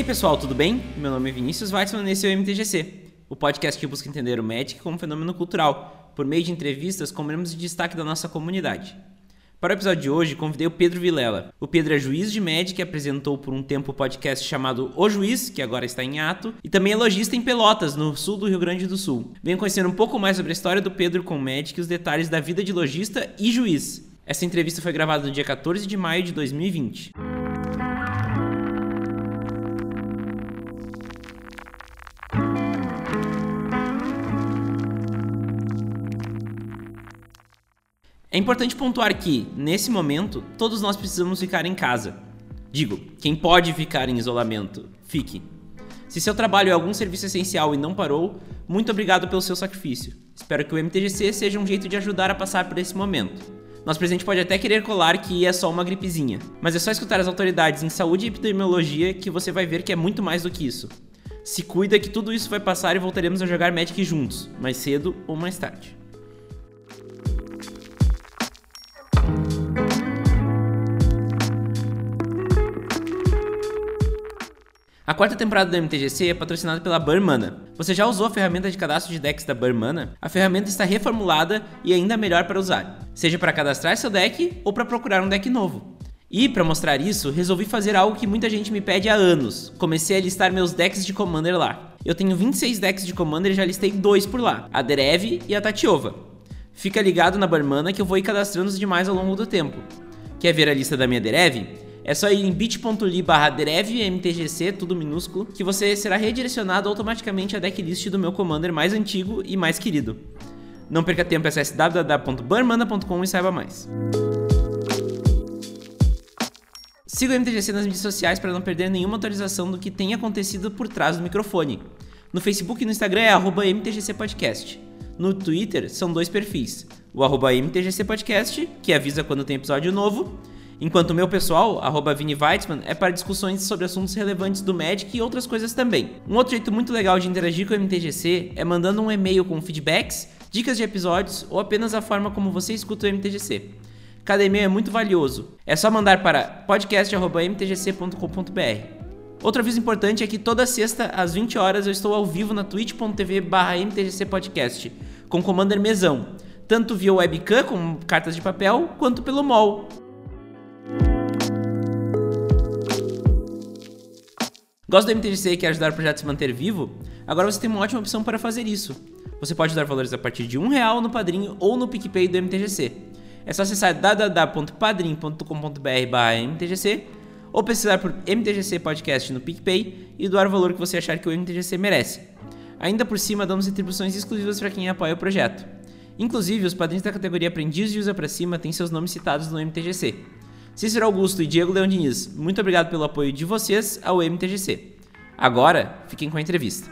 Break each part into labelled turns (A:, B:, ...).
A: Aí pessoal, tudo bem? Meu nome é Vinícius Weitzman e esse é o MTGC, o podcast que busca entender o Magic como fenômeno cultural, por meio de entrevistas com membros de destaque da nossa comunidade. Para o episódio de hoje, convidei o Pedro Vilela. O Pedro é juiz de Magic, apresentou por um tempo o podcast chamado O Juiz, que agora está em ato, e também é lojista em Pelotas, no sul do Rio Grande do Sul. Venho conhecer um pouco mais sobre a história do Pedro com o Magic e os detalhes da vida de lojista e juiz. Essa entrevista foi gravada no dia 14 de maio de 2020. É importante pontuar que, nesse momento, todos nós precisamos ficar em casa. Digo, quem pode ficar em isolamento, fique. Se seu trabalho é algum serviço essencial e não parou, muito obrigado pelo seu sacrifício. Espero que o MTGC seja um jeito de ajudar a passar por esse momento. Nosso presidente pode até querer colar que é só uma gripezinha, mas é só escutar as autoridades em saúde e epidemiologia que você vai ver que é muito mais do que isso. Se cuida que tudo isso vai passar e voltaremos a jogar Magic juntos, mais cedo ou mais tarde. A quarta temporada do MTGC é patrocinada pela Burmana. Você já usou a ferramenta de cadastro de decks da Burmana? A ferramenta está reformulada e ainda melhor para usar, seja para cadastrar seu deck ou para procurar um deck novo. E para mostrar isso, resolvi fazer algo que muita gente me pede há anos. Comecei a listar meus decks de Commander lá. Eu tenho 26 decks de Commander e já listei dois por lá, a Derev e a Tatiova. Fica ligado na Burmana que eu vou ir cadastrando os demais ao longo do tempo. Quer ver a lista da minha Derev? É só ir em bit.ly barra mtgc, tudo minúsculo, que você será redirecionado automaticamente à decklist do meu Commander mais antigo e mais querido. Não perca tempo, acesse www.burmana.com e saiba mais. Siga o MTGC nas mídias sociais para não perder nenhuma atualização do que tem acontecido por trás do microfone. No Facebook e no Instagram é arroba. No Twitter são dois perfis. O arroba que avisa quando tem episódio novo, enquanto o meu pessoal, arroba Vini Weitzman, é para discussões sobre assuntos relevantes do Magic e outras coisas também. Um outro jeito muito legal de interagir com o MTGC é mandando um e-mail com feedbacks, dicas de episódios ou apenas a forma como você escuta o MTGC. Cada e-mail é muito valioso. É só mandar para podcast.mtgc.com.br. Outro aviso importante é que toda sexta às 20 horas eu estou ao vivo na twitch.tv/mtgcpodcast com Commander Mesão, tanto via webcam com cartas de papel quanto pelo mall. Gosta do MTGC e quer ajudar o projeto a se manter vivo? Agora você tem uma ótima opção para fazer isso. Você pode dar valores a partir de um real no Padrinho ou no PicPay do MTGC. É só acessar www.padrim.com.br/mtgc ou pesquisar por MTGC Podcast no PicPay e doar o valor que você achar que o MTGC merece. Ainda por cima, damos retribuições exclusivas para quem apoia o projeto. Inclusive, os padrinhos da categoria Aprendiz de Usa para Cima têm seus nomes citados no MTGC. Cícero Augusto e Diego Leão Diniz, muito obrigado pelo apoio de vocês ao MTGC. Agora, fiquem com a entrevista.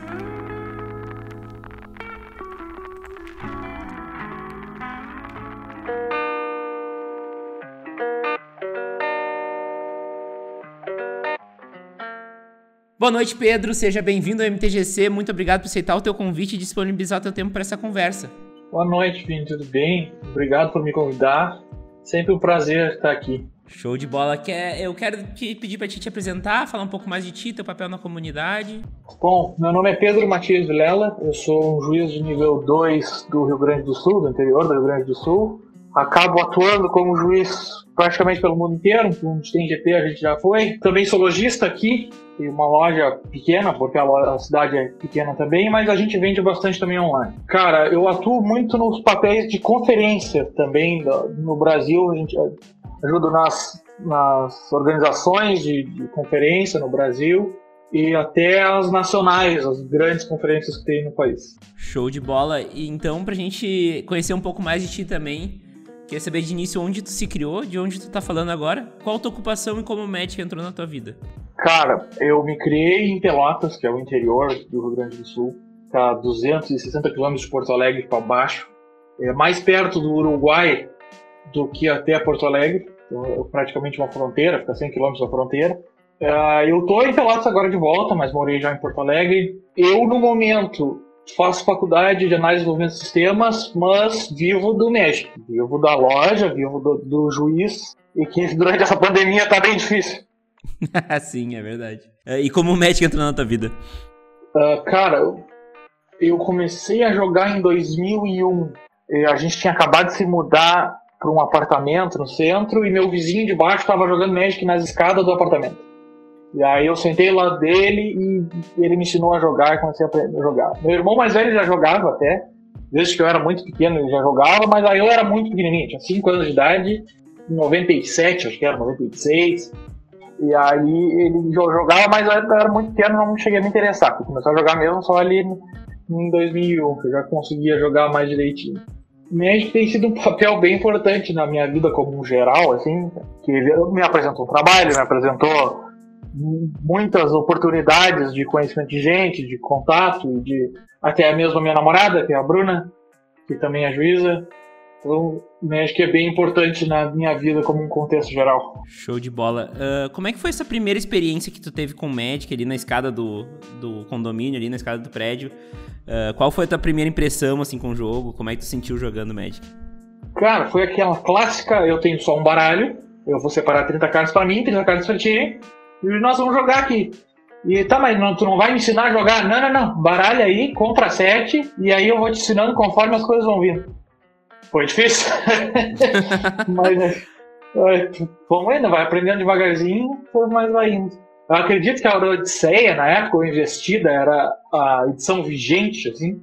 A: Boa noite, Pedro. Seja bem-vindo ao MTGC. Muito obrigado por aceitar o teu convite e disponibilizar o teu tempo para essa conversa.
B: Boa noite, Vini. Tudo bem? Obrigado por me convidar. Sempre um prazer estar aqui.
A: Show de bola. Quer, eu quero te pedir para ti te apresentar, falar um pouco mais de ti, teu papel na comunidade.
B: Bom, meu nome é Pedro Matias Vilela, eu sou um juiz de nível 2 do Rio Grande do Sul, do interior do Rio Grande do Sul. Acabo atuando como juiz praticamente pelo mundo inteiro, onde tem GP a gente já foi. Também sou lojista aqui, tem uma loja pequena, porque a, loja, a, cidade é pequena também, mas a gente vende bastante também online. Cara, eu atuo muito nos papéis de conferência também no Brasil, a gente ajudo nas, nas organizações de, de conferência no Brasil e até as nacionais, as grandes conferências que tem no país.
A: Show de bola. E então, pra gente conhecer um pouco mais de ti também, queria saber de início onde tu se criou, de onde tu tá falando agora, qual a tua ocupação e como médico entrou na tua vida?
B: Cara, eu me criei em Pelotas, que é o interior do Rio Grande do Sul, tá a 260 quilômetros de Porto Alegre para baixo, é mais perto do Uruguai do que até Porto Alegre, é praticamente uma fronteira, fica 100 km da fronteira. Uh, eu tô em Pelotas agora de volta, mas morei já em Porto Alegre. Eu, no momento, faço faculdade de análise e desenvolvimento de sistemas, mas vivo do México. Vivo da loja, vivo do, do juiz, e que durante essa pandemia tá bem difícil.
A: Sim, é verdade. É, e como o Magic entrou na tua vida?
B: Uh, cara, eu comecei a jogar em 2001. A gente tinha acabado de se mudar para um apartamento no centro e meu vizinho de baixo estava jogando Magic nas escadas do apartamento. E aí eu sentei lá dele e ele me ensinou a jogar e comecei a jogar. Meu irmão mais velho já jogava até, desde que eu era muito pequeno ele já jogava, mas aí eu era muito pequenininho, tinha 5 anos de idade, em 97, acho que era 96. E aí ele jogava, mas eu era muito pequeno, não cheguei a me interessar. Começou a jogar mesmo só ali em 2001, que eu já conseguia jogar mais direitinho. Magic tem sido um papel bem importante na minha vida como um geral, assim, que me apresentou trabalho, me apresentou muitas oportunidades de conhecimento de gente, de contato, de até mesmo a minha namorada, que é a Bruna, que também é juíza. Então, acho que é bem importante na minha vida como um contexto geral.
A: Show de bola. Uh, como é que foi essa primeira experiência que tu teve com o Magic ali na escada do, do condomínio, ali na escada do prédio? Uh, qual foi a tua primeira impressão assim com o jogo? Como é que tu sentiu jogando Magic?
B: Cara, foi aquela clássica, eu tenho só um baralho, eu vou separar 30 cartas para mim, 30 cartas para ti, e nós vamos jogar aqui. E tá, mas não, tu não vai me ensinar a jogar? Não, não, não. Baralha aí, compra sete, e aí eu vou te ensinando conforme as coisas vão vindo. Foi difícil. mas vamos indo, vai aprendendo devagarzinho, mas vai indo. Eu acredito que a Odisseia, na época, investida, era a edição vigente, assim.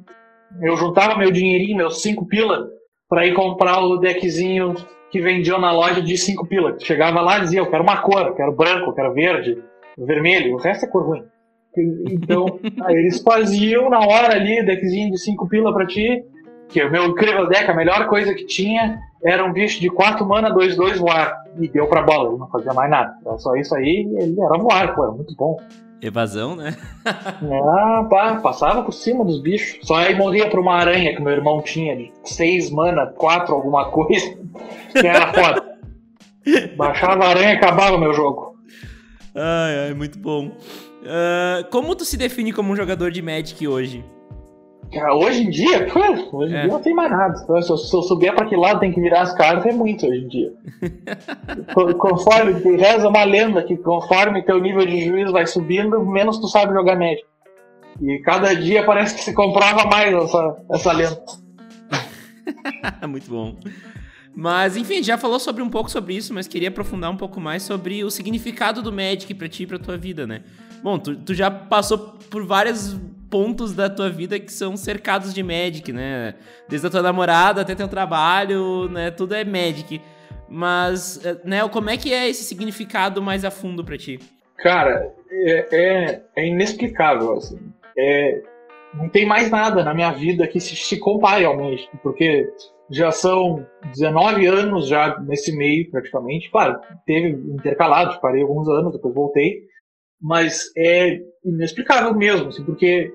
B: Eu juntava meu dinheirinho, meus cinco pila, para ir comprar o deckzinho que vendiam na loja de cinco pila. Chegava lá e dizia, eu quero uma cor, eu quero branco, eu quero verde, vermelho, o resto é cor ruim. Então, aí eles faziam na hora ali, deckzinho de cinco pila para ti, que o meu incrível deck, a melhor coisa que tinha era um bicho de 4 mana, 2, 2 voar. E deu pra bola, ele não fazia mais nada. Era só isso aí, ele era voar, pô, era muito bom.
A: Evasão, né?
B: ah, pá, passava por cima dos bichos. Só aí morria pra uma aranha que meu irmão tinha, de 6 mana, 4 alguma coisa, que era foda. Baixava a aranha e acabava o meu jogo.
A: Ai, ai, muito bom. Uh, como tu se define como um jogador de Magic hoje?
B: Hoje em dia, pô, hoje em é. dia não tem mais nada. Se eu, se eu souber pra que lado tem que virar as cartas, é muito hoje em dia. conforme, reza uma lenda que conforme teu nível de juízo vai subindo, menos tu sabe jogar médio. E cada dia parece que se comprava mais essa, essa lenda.
A: muito bom. Mas, enfim, já falou sobre um pouco sobre isso, mas queria aprofundar um pouco mais sobre o significado do Magic pra ti e pra tua vida, né? Bom, tu, tu já passou por vários pontos da tua vida que são cercados de Magic, né? Desde a tua namorada até teu trabalho, né? Tudo é Magic. Mas, né, como é que é esse significado mais a fundo para ti?
B: Cara, é, é, é, inexplicável, assim. É, não tem mais nada na minha vida que se, se compare ao Magic, porque já são 19 anos já nesse meio, praticamente. Claro, teve intercalados, parei alguns anos, depois voltei mas é inexplicável mesmo, assim, porque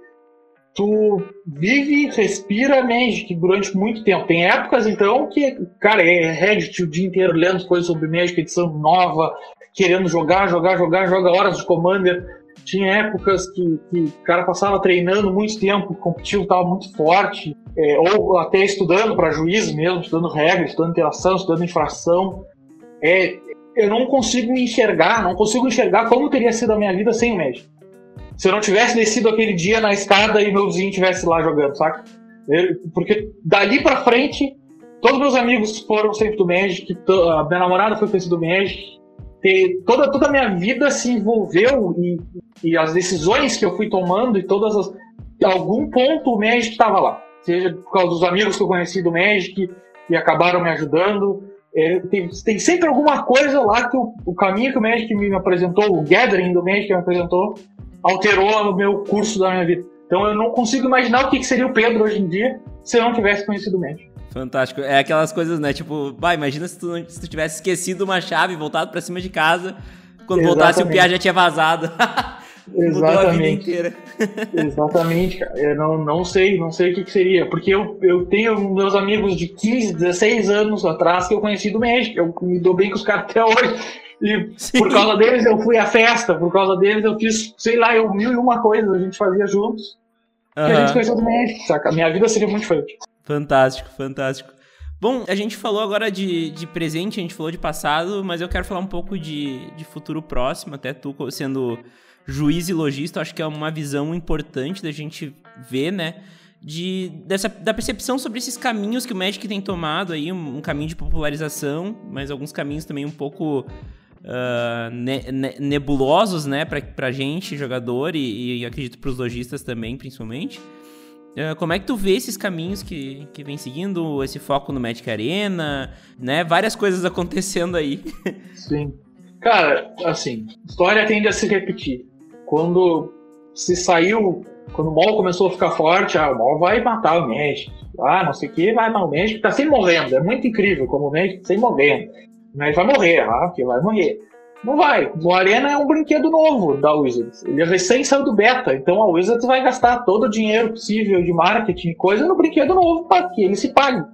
B: tu vive, respira Magic durante muito tempo. Tem épocas, então, que, cara, é Reddit o dia inteiro lendo coisas sobre Magic, edição nova, querendo jogar, jogar, jogar, joga horas de Commander. Tinha épocas que, que o cara passava treinando muito tempo, o competitivo estava muito forte, é, ou até estudando para juiz mesmo, estudando regras, estudando interação, estudando infração. É, eu não consigo enxergar, não consigo enxergar como teria sido a minha vida sem o Magic. Se eu não tivesse descido aquele dia na escada e meu vizinho estivesse lá jogando, saca? porque dali pra frente, todos meus amigos foram sempre do Magic, a minha namorada foi conhecida do Magic, toda, toda a minha vida se envolveu e, e as decisões que eu fui tomando e todas as. algum ponto o Magic estava lá. Seja por causa dos amigos que eu conheci do Magic e acabaram me ajudando, é, tem, tem, sempre alguma coisa lá que o, o, caminho que o Magic me apresentou, o gathering do Magic que me apresentou, alterou o meu curso da minha vida. Então eu não consigo imaginar o que, que seria o Pedro hoje em dia se eu não tivesse conhecido o Magic.
A: Fantástico. É aquelas coisas, né? Tipo, vai, imagina se tu, se tu tivesse esquecido uma chave, voltado para cima de casa, quando Exatamente. voltasse o Pia já tinha vazado.
B: Exatamente. Exatamente, cara. Eu não, não sei, não sei o que, que, seria. Porque eu, eu tenho meus amigos de 15, 16 anos atrás que eu conheci do México. Eu me dou bem com os caras até hoje. E Sim. por causa deles eu fui à festa, por causa deles eu fiz, sei lá, eu mil e uma coisas a gente fazia juntos. Uhum. Que a gente conheceu do México, saca? Minha vida seria muito diferente.
A: Fantástico, fantástico. Bom, a gente falou agora de, de presente, a gente falou de passado, mas eu quero falar um pouco de, de futuro próximo, até tu sendo juiz e lojista, acho que é uma visão importante da gente ver, né? De, dessa, da percepção sobre esses caminhos que o Magic tem tomado aí, um, um caminho de popularização, mas alguns caminhos também um pouco uh, ne, ne, nebulosos, né, pra, pra gente, jogador, e, e acredito pros lojistas também, principalmente. Uh, como é que tu vê esses caminhos que, que vem seguindo, esse foco no Magic Arena, né? Várias coisas acontecendo aí.
B: Sim. Cara, assim, história tende a se repetir. Quando se saiu, quando o Mol começou a ficar forte, ah, o Mol vai matar o Magic. Ah, não sei o que, vai matar o Magic, tá sempre morrendo. É muito incrível como o Magic tá sempre morrendo. Mas vai morrer, ah, que vai morrer. Não vai. O Arena é um brinquedo novo da Wizards. Ele recém saiu do beta, então a Wizards vai gastar todo o dinheiro possível de marketing e coisa no brinquedo novo para que ele se pague,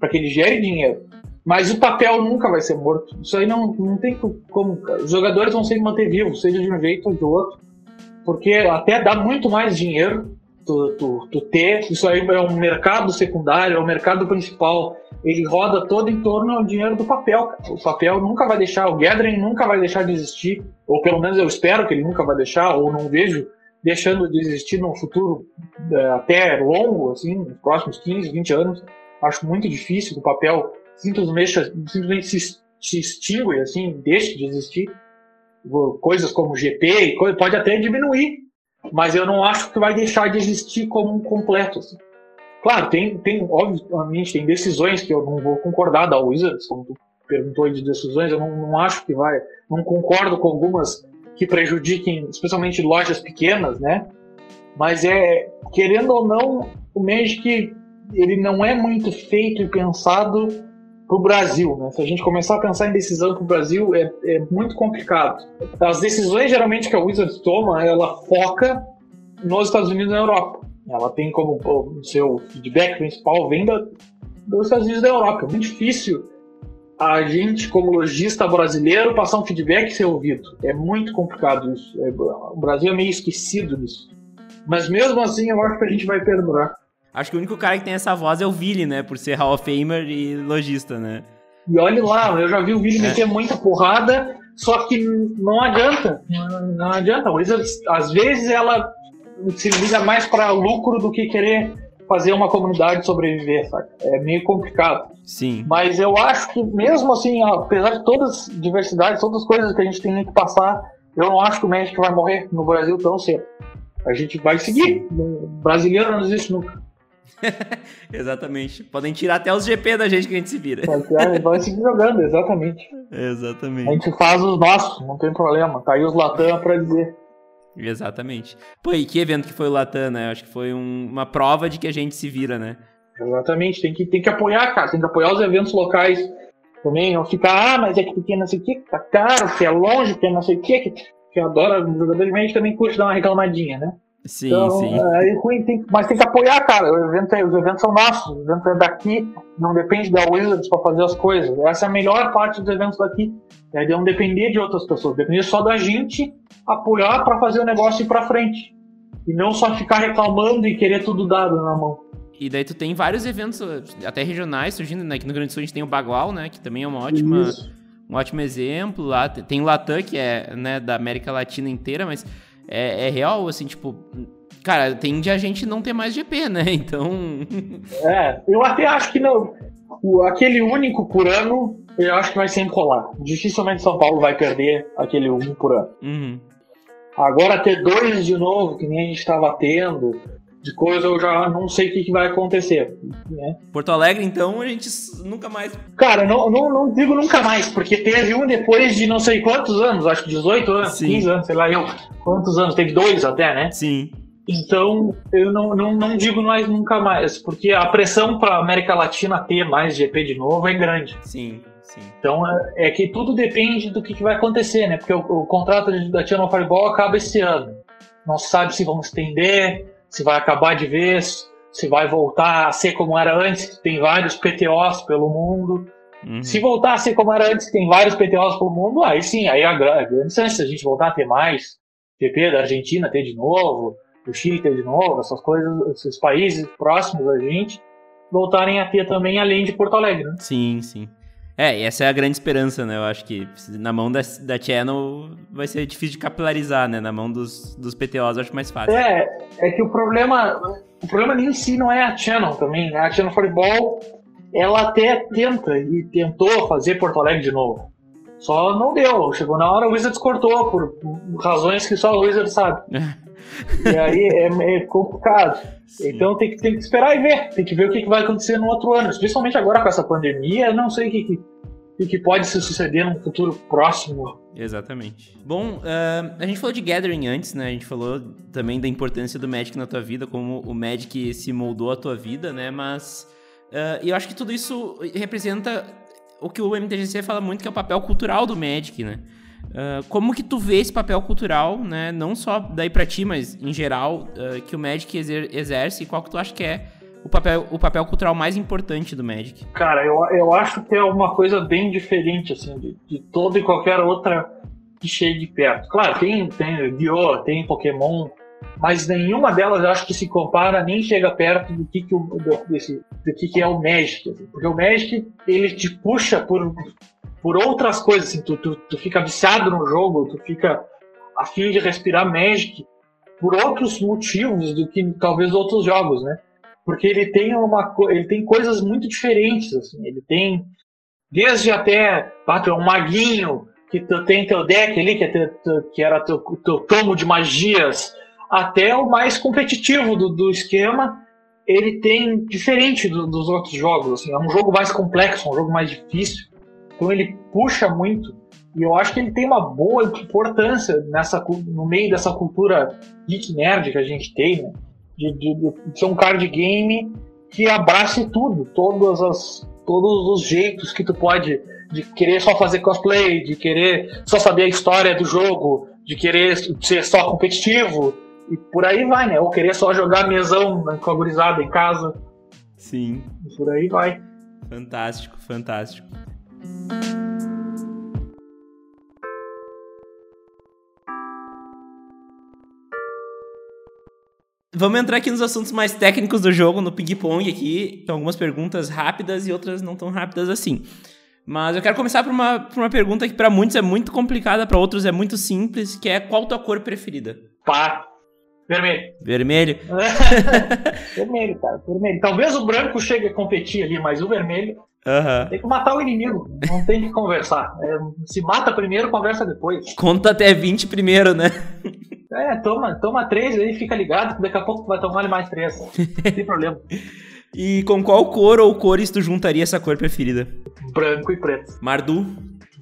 B: para que ele gere dinheiro. Mas o papel nunca vai ser morto. Isso aí não, não tem como. Os jogadores vão sempre manter vivos, seja de um jeito ou de outro, porque até dá muito mais dinheiro tu, tu, tu ter. Isso aí é um mercado secundário, é o um mercado principal. Ele roda todo em torno do dinheiro do papel. O papel nunca vai deixar, o Gathering nunca vai deixar de existir, ou pelo menos eu espero que ele nunca vai deixar, ou não vejo deixando de existir no futuro é, até longo, assim, nos próximos 15, 20 anos. Acho muito difícil que o papel simplesmente, simplesmente se, se extingue, assim, deixe de existir. Coisas como GP, pode até diminuir, mas eu não acho que vai deixar de existir como um completo. Assim. Claro, tem, tem, obviamente, tem decisões que eu não vou concordar da Wizards, como tu perguntou de decisões, eu não, não acho que vai, não concordo com algumas que prejudiquem, especialmente lojas pequenas, né? Mas é, querendo ou não, o Magic ele não é muito feito e pensado para o Brasil, né? Se a gente começar a pensar em decisão para o Brasil, é, é muito complicado. As decisões geralmente que a Wizards toma, ela foca nos Estados Unidos e na Europa. Ela tem como o seu feedback principal vem da, dos Estados Unidos e da Europa. É muito difícil a gente, como lojista brasileiro, passar um feedback e ser ouvido. É muito complicado isso. É, o Brasil é meio esquecido nisso. Mas mesmo assim, eu acho que a gente vai perdurar.
A: Acho que o único cara que tem essa voz é o Vili, né? Por ser Hall of Famer e lojista, né?
B: E olha lá, eu já vi o Vili é. meter muita porrada, só que não adianta. Não, adianta. Às vezes ela se liga mais para lucro do que querer fazer uma comunidade sobreviver, sabe? É meio complicado.
A: Sim.
B: Mas eu acho que mesmo assim, apesar de todas as diversidades, todas as coisas que a gente tem que passar, eu não acho que o México vai morrer no Brasil tão cedo. A gente vai seguir. O brasileiro não existe nunca.
A: exatamente. Podem tirar até os GP da gente que a gente se vira.
B: Vai seguir jogando, exatamente.
A: Exatamente.
B: A gente faz os nossos, não tem problema. Tá aí os Latam pra dizer.
A: Exatamente. Pô, e que evento que foi o Latam, né? Acho que foi um, uma prova de que a gente se vira, né?
B: Exatamente, tem que, tem que apoiar, cara. Tem que apoiar os eventos locais também. Não ficar, ah, mas é que pequeno não sei o que, tá caro, que é longe, que é não sei o que, que, que adora, jogador de médio também curte dar uma reclamadinha, né?
A: Sim, então, sim.
B: É, ruim, tem, mas tem que apoiar, cara. O evento é, os eventos são nossos, o evento é daqui, não depende da Wizards para fazer as coisas. Essa é a melhor parte dos eventos daqui. É de não depender de outras pessoas, depender só da gente apoiar para fazer o negócio ir para frente. E não só ficar reclamando e querer tudo dado na mão.
A: E daí tu tem vários eventos, até regionais, surgindo, né? Aqui no Grande do Sul a gente tem o Bagual, né? Que também é uma ótima, um ótimo exemplo. Lá tem o Latam, que é né, da América Latina inteira, mas é, é real, assim, tipo. Cara, tende a gente não ter mais GP, né? Então.
B: É, eu até acho que não. O, aquele único por ano, eu acho que vai sempre rolar. Dificilmente São Paulo vai perder aquele um por ano.
A: Uhum.
B: Agora ter dois de novo, que nem a gente estava tendo, de coisa eu já não sei o que, que vai acontecer. Né?
A: Porto Alegre, então, a gente nunca mais.
B: Cara, não, não, não digo nunca mais, porque teve um depois de não sei quantos anos, acho que 18 anos, Sim. 15 anos, sei lá eu. Quantos anos? Teve dois até, né?
A: Sim.
B: Então, eu não, não, não digo mais nunca mais, porque a pressão para América Latina ter mais GP de novo é grande.
A: Sim. Sim.
B: Então é, é que tudo depende do que, que, vai acontecer, né? Porque o, o contrato da Channel Fireball acaba esse ano. Não se sabe se vão estender, se vai acabar de vez, se vai voltar a ser como era antes, tem vários PTOs pelo mundo. Uhum. Se voltar a ser como era antes, tem vários PTOs pelo mundo, aí sim, aí a grande chance de a gente voltar a ter mais GP da Argentina ter de novo, do Chile ter de novo, essas coisas, esses países próximos a gente, voltarem a ter também, além de Porto Alegre, né?
A: Sim, sim. É, e essa é a grande esperança, né? Eu acho que na mão da, da Channel vai ser difícil de capilarizar, né? Na mão dos, dos PTOs eu acho mais fácil.
B: É, é que o problema, o problema em si não é a Channel também, né? A Channel Football, ela até tenta e tentou fazer Porto Alegre de novo. Só não deu. Chegou na hora, o Wizards cortou, por razões que só o Wizards sabe. e aí é, é complicado. Sim. Então tem que, tem que esperar e ver. Tem que ver o que, que vai acontecer no outro ano. Especialmente agora com essa pandemia, não sei o que, que, que pode se suceder num futuro próximo.
A: Exatamente. Bom, uh, a gente falou de Gathering antes, né? A gente falou também da importância do Magic na tua vida, como o Magic se moldou a tua vida, né? Mas uh, eu acho que tudo isso representa o que o MTGC fala muito, que é o papel cultural do Magic, né? Uh, como que tu vê esse papel cultural, né? Não só daí pra ti, mas em geral, uh, que o Magic exer exerce e qual que tu acha que é o papel, o papel cultural mais importante do Magic?
B: Cara, eu, eu acho que é uma coisa bem diferente, assim, de, de toda e qualquer outra que chegue perto. Claro, tem, tem Dio, tem Pokémon, mas nenhuma delas eu acho que se compara nem chega perto do que, que, o, do, desse, do que, que é o Magic. Assim. Porque o Magic, ele te puxa por, por outras coisas, assim, tu, tu, tu fica viciado no jogo, tu fica a fim de respirar Magic por outros motivos do que talvez outros jogos, né? Porque ele tem uma ele tem coisas muito diferentes, assim, ele tem desde até ah, um maguinho que tu tem teu deck ali que, é teu, que era teu, teu tomo de magias até o mais competitivo do, do esquema, ele tem diferente do, dos outros jogos. Assim, é um jogo mais complexo, um jogo mais difícil. Então ele puxa muito. E eu acho que ele tem uma boa importância nessa, no meio dessa cultura geek nerd que a gente tem, né? de, de, de ser um card game que abrace tudo, todas as, todos os jeitos que tu pode de querer só fazer cosplay, de querer só saber a história do jogo, de querer ser só competitivo, e por aí vai, né? Ou querer só jogar mesão com a gurizada em casa.
A: Sim.
B: E por aí vai.
A: Fantástico, fantástico. Vamos entrar aqui nos assuntos mais técnicos do jogo, no ping-pong aqui. Então, algumas perguntas rápidas e outras não tão rápidas assim. Mas eu quero começar por uma, por uma pergunta que para muitos é muito complicada, para outros é muito simples, que é qual tua cor preferida?
B: Pá, Vermelho.
A: Vermelho?
B: vermelho, cara. Vermelho. Talvez o branco chegue a competir ali, mas o vermelho.
A: Uhum.
B: Tem que matar o inimigo. Não tem que conversar. É, se mata primeiro, conversa depois.
A: Conta até 20 primeiro, né?
B: É, toma, toma três aí, fica ligado, que daqui a pouco tu vai tomar mais três. Não tem problema.
A: E com qual cor ou cores tu juntaria essa cor preferida?
B: Branco e preto.
A: Mardu?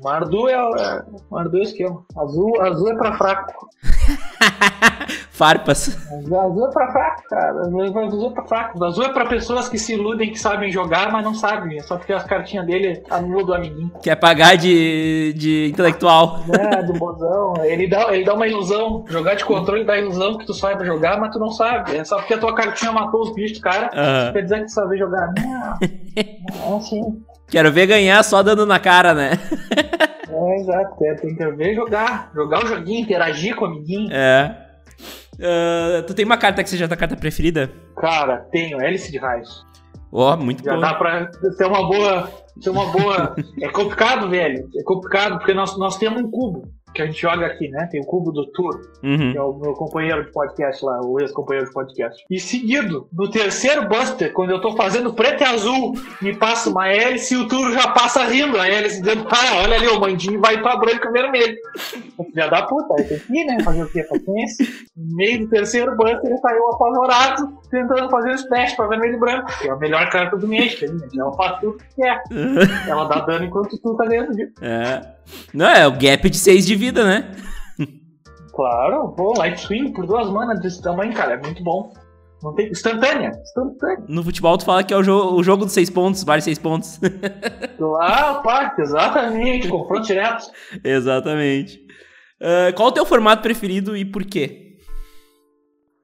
B: Mardu é, é, Mardu é o esquema. Azul, azul é pra fraco.
A: Farpas.
B: Azul é pra fraco, cara. Azul é pra fraco. Azul é pra pessoas que se iludem que sabem jogar, mas não sabem. É só porque as cartinhas dele anulam do amiguinho.
A: Quer pagar de, de intelectual.
B: É, do bozão. Ele dá, ele dá uma ilusão. Jogar de controle dá ilusão que tu sabe jogar, mas tu não sabe. É só porque a tua cartinha matou os bichos, cara. Uhum. Quer dizer que tu sabe jogar. Não, não é assim.
A: Quero ver ganhar só dando na cara, né?
B: Exato. É, tem que ver jogar. Jogar o joguinho, interagir com o amiguinho.
A: É. Uh, tu tem uma carta que seja a tua carta preferida?
B: Cara, tenho. Hélice de raios.
A: Ó, oh, muito
B: Já
A: bom.
B: dá pra ter uma boa. Ter uma boa. é complicado, velho. É complicado porque nós, nós temos um cubo que a gente joga aqui, né? Tem o Cubo do Tour,
A: uhum.
B: que é o meu companheiro de podcast lá, o ex-companheiro de podcast. E seguido, no terceiro Buster, quando eu tô fazendo preto e azul, me passa uma hélice e o Tour já passa rindo. A hélice dizendo, ah, olha ali, o mandinho vai pra branco e vermelho. Filha da puta, aí tem que ir, né? Fazer o quê? Paciência. No meio do terceiro Buster, ele saiu apavorado, tentando fazer o splash pra vermelho e branco, que é a melhor carta do Magic, né? Ela faz tudo que quer. Ela dá dano enquanto tu tá dentro disso.
A: É. Não, é o gap de 6 de vida, né?
B: Claro, pô, Light Swing por duas manas desse tamanho, cara, é muito bom. Não tem... Instantânea, instantânea.
A: No futebol tu fala que é o, jo o jogo dos seis pontos, vários seis pontos.
B: Claro, pá, exatamente, confronto direto.
A: exatamente. Uh, qual o teu formato preferido e por quê?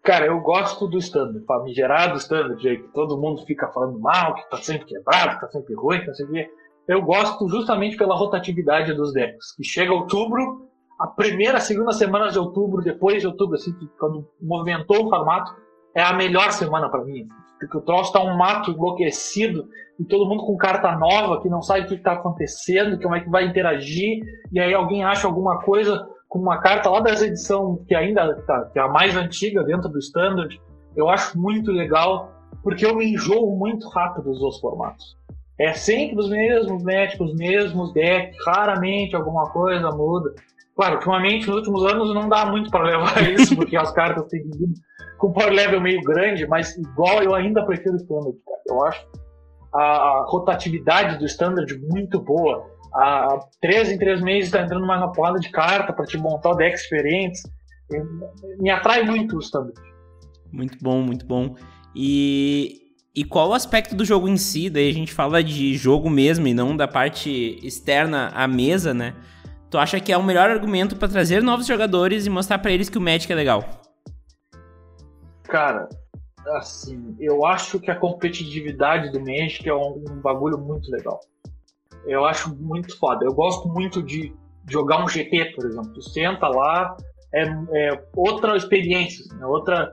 B: Cara, eu gosto do standard, famigerado standard, que todo mundo fica falando mal, que tá sempre quebrado, que tá sempre ruim, que tá sempre eu gosto justamente pela rotatividade dos decks. Que chega outubro, a primeira, segunda semana de outubro, depois de outubro, assim, quando movimentou o formato, é a melhor semana para mim. Porque o troço tá um mato enlouquecido e todo mundo com carta nova que não sabe o que está acontecendo, como é que vai interagir, e aí alguém acha alguma coisa com uma carta lá das edição que ainda tá, que é a mais antiga dentro do standard. Eu acho muito legal, porque eu me enjoo muito rápido dos formatos. É sempre os mesmos médicos, os mesmos decks, raramente alguma coisa muda. Claro, ultimamente, nos últimos anos, não dá muito para levar isso, porque as cartas têm com power level meio grande, mas igual eu ainda prefiro o Standard, cara. Eu acho a, a rotatividade do Standard muito boa. A, três em três meses está entrando mais uma porrada de carta para te montar decks diferentes. Me atrai muito o Standard.
A: Muito bom, muito bom. E e qual o aspecto do jogo em si? Daí a gente fala de jogo mesmo e não da parte externa à mesa, né? Tu acha que é o melhor argumento para trazer novos jogadores e mostrar para eles que o Magic é legal?
B: Cara, assim, eu acho que a competitividade do Magic é um, um bagulho muito legal. Eu acho muito foda. Eu gosto muito de jogar um GP, por exemplo. Tu senta lá, é, é outra experiência, né? outra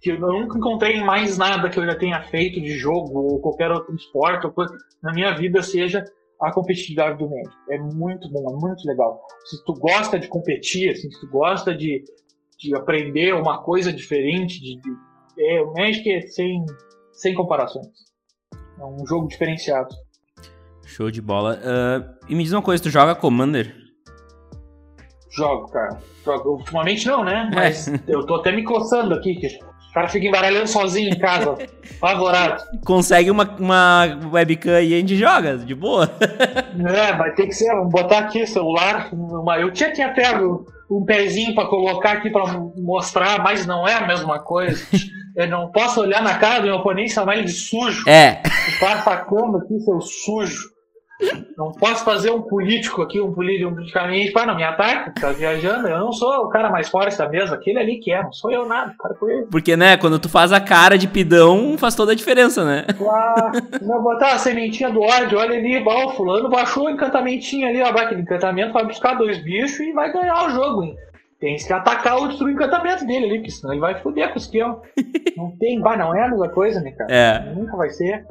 B: que eu nunca encontrei mais nada que eu já tenha feito de jogo ou qualquer outro esporte ou coisa na minha vida seja a competitividade do Magic. É muito bom, é muito legal. Se tu gosta de competir, assim, se tu gosta de, de aprender uma coisa diferente, de, de é, o Magic é sem, sem comparações. É um jogo diferenciado.
A: Show de bola. Uh, e me diz uma coisa, tu joga Commander?
B: Jogo, cara. Jogo. Ultimamente não, né? Mas é. eu tô até me coçando aqui, que o cara fica embaralhando sozinho em casa, favorado.
A: Consegue uma, uma webcam e a gente joga, de boa.
B: É, vai ter que ser, vamos botar aqui o celular. Uma, eu tinha que até um pezinho para colocar aqui para mostrar, mas não é a mesma coisa. Eu não posso olhar na cara do meu oponente e chamar ele de sujo.
A: É.
B: O cara atacando aqui, seu sujo. Não posso fazer um político aqui, um político, um politicamente, para não me ataca, tá viajando. Eu não sou o cara mais forte da mesa, aquele ali que é, não sou eu nada, cara com ele.
A: Porque, né, quando tu faz a cara de pidão, faz toda a diferença, né?
B: Claro, não botar a sementinha do ódio, olha ali, ó, fulano baixou o encantamentinho ali, ó, aquele encantamento vai buscar dois bichos e vai ganhar o jogo, hein? Tem que atacar ou destruir o encantamento dele ali, porque senão ele vai foder com o esquema. não tem, vai, não é a mesma coisa, né, cara?
A: É.
B: Nunca vai ser.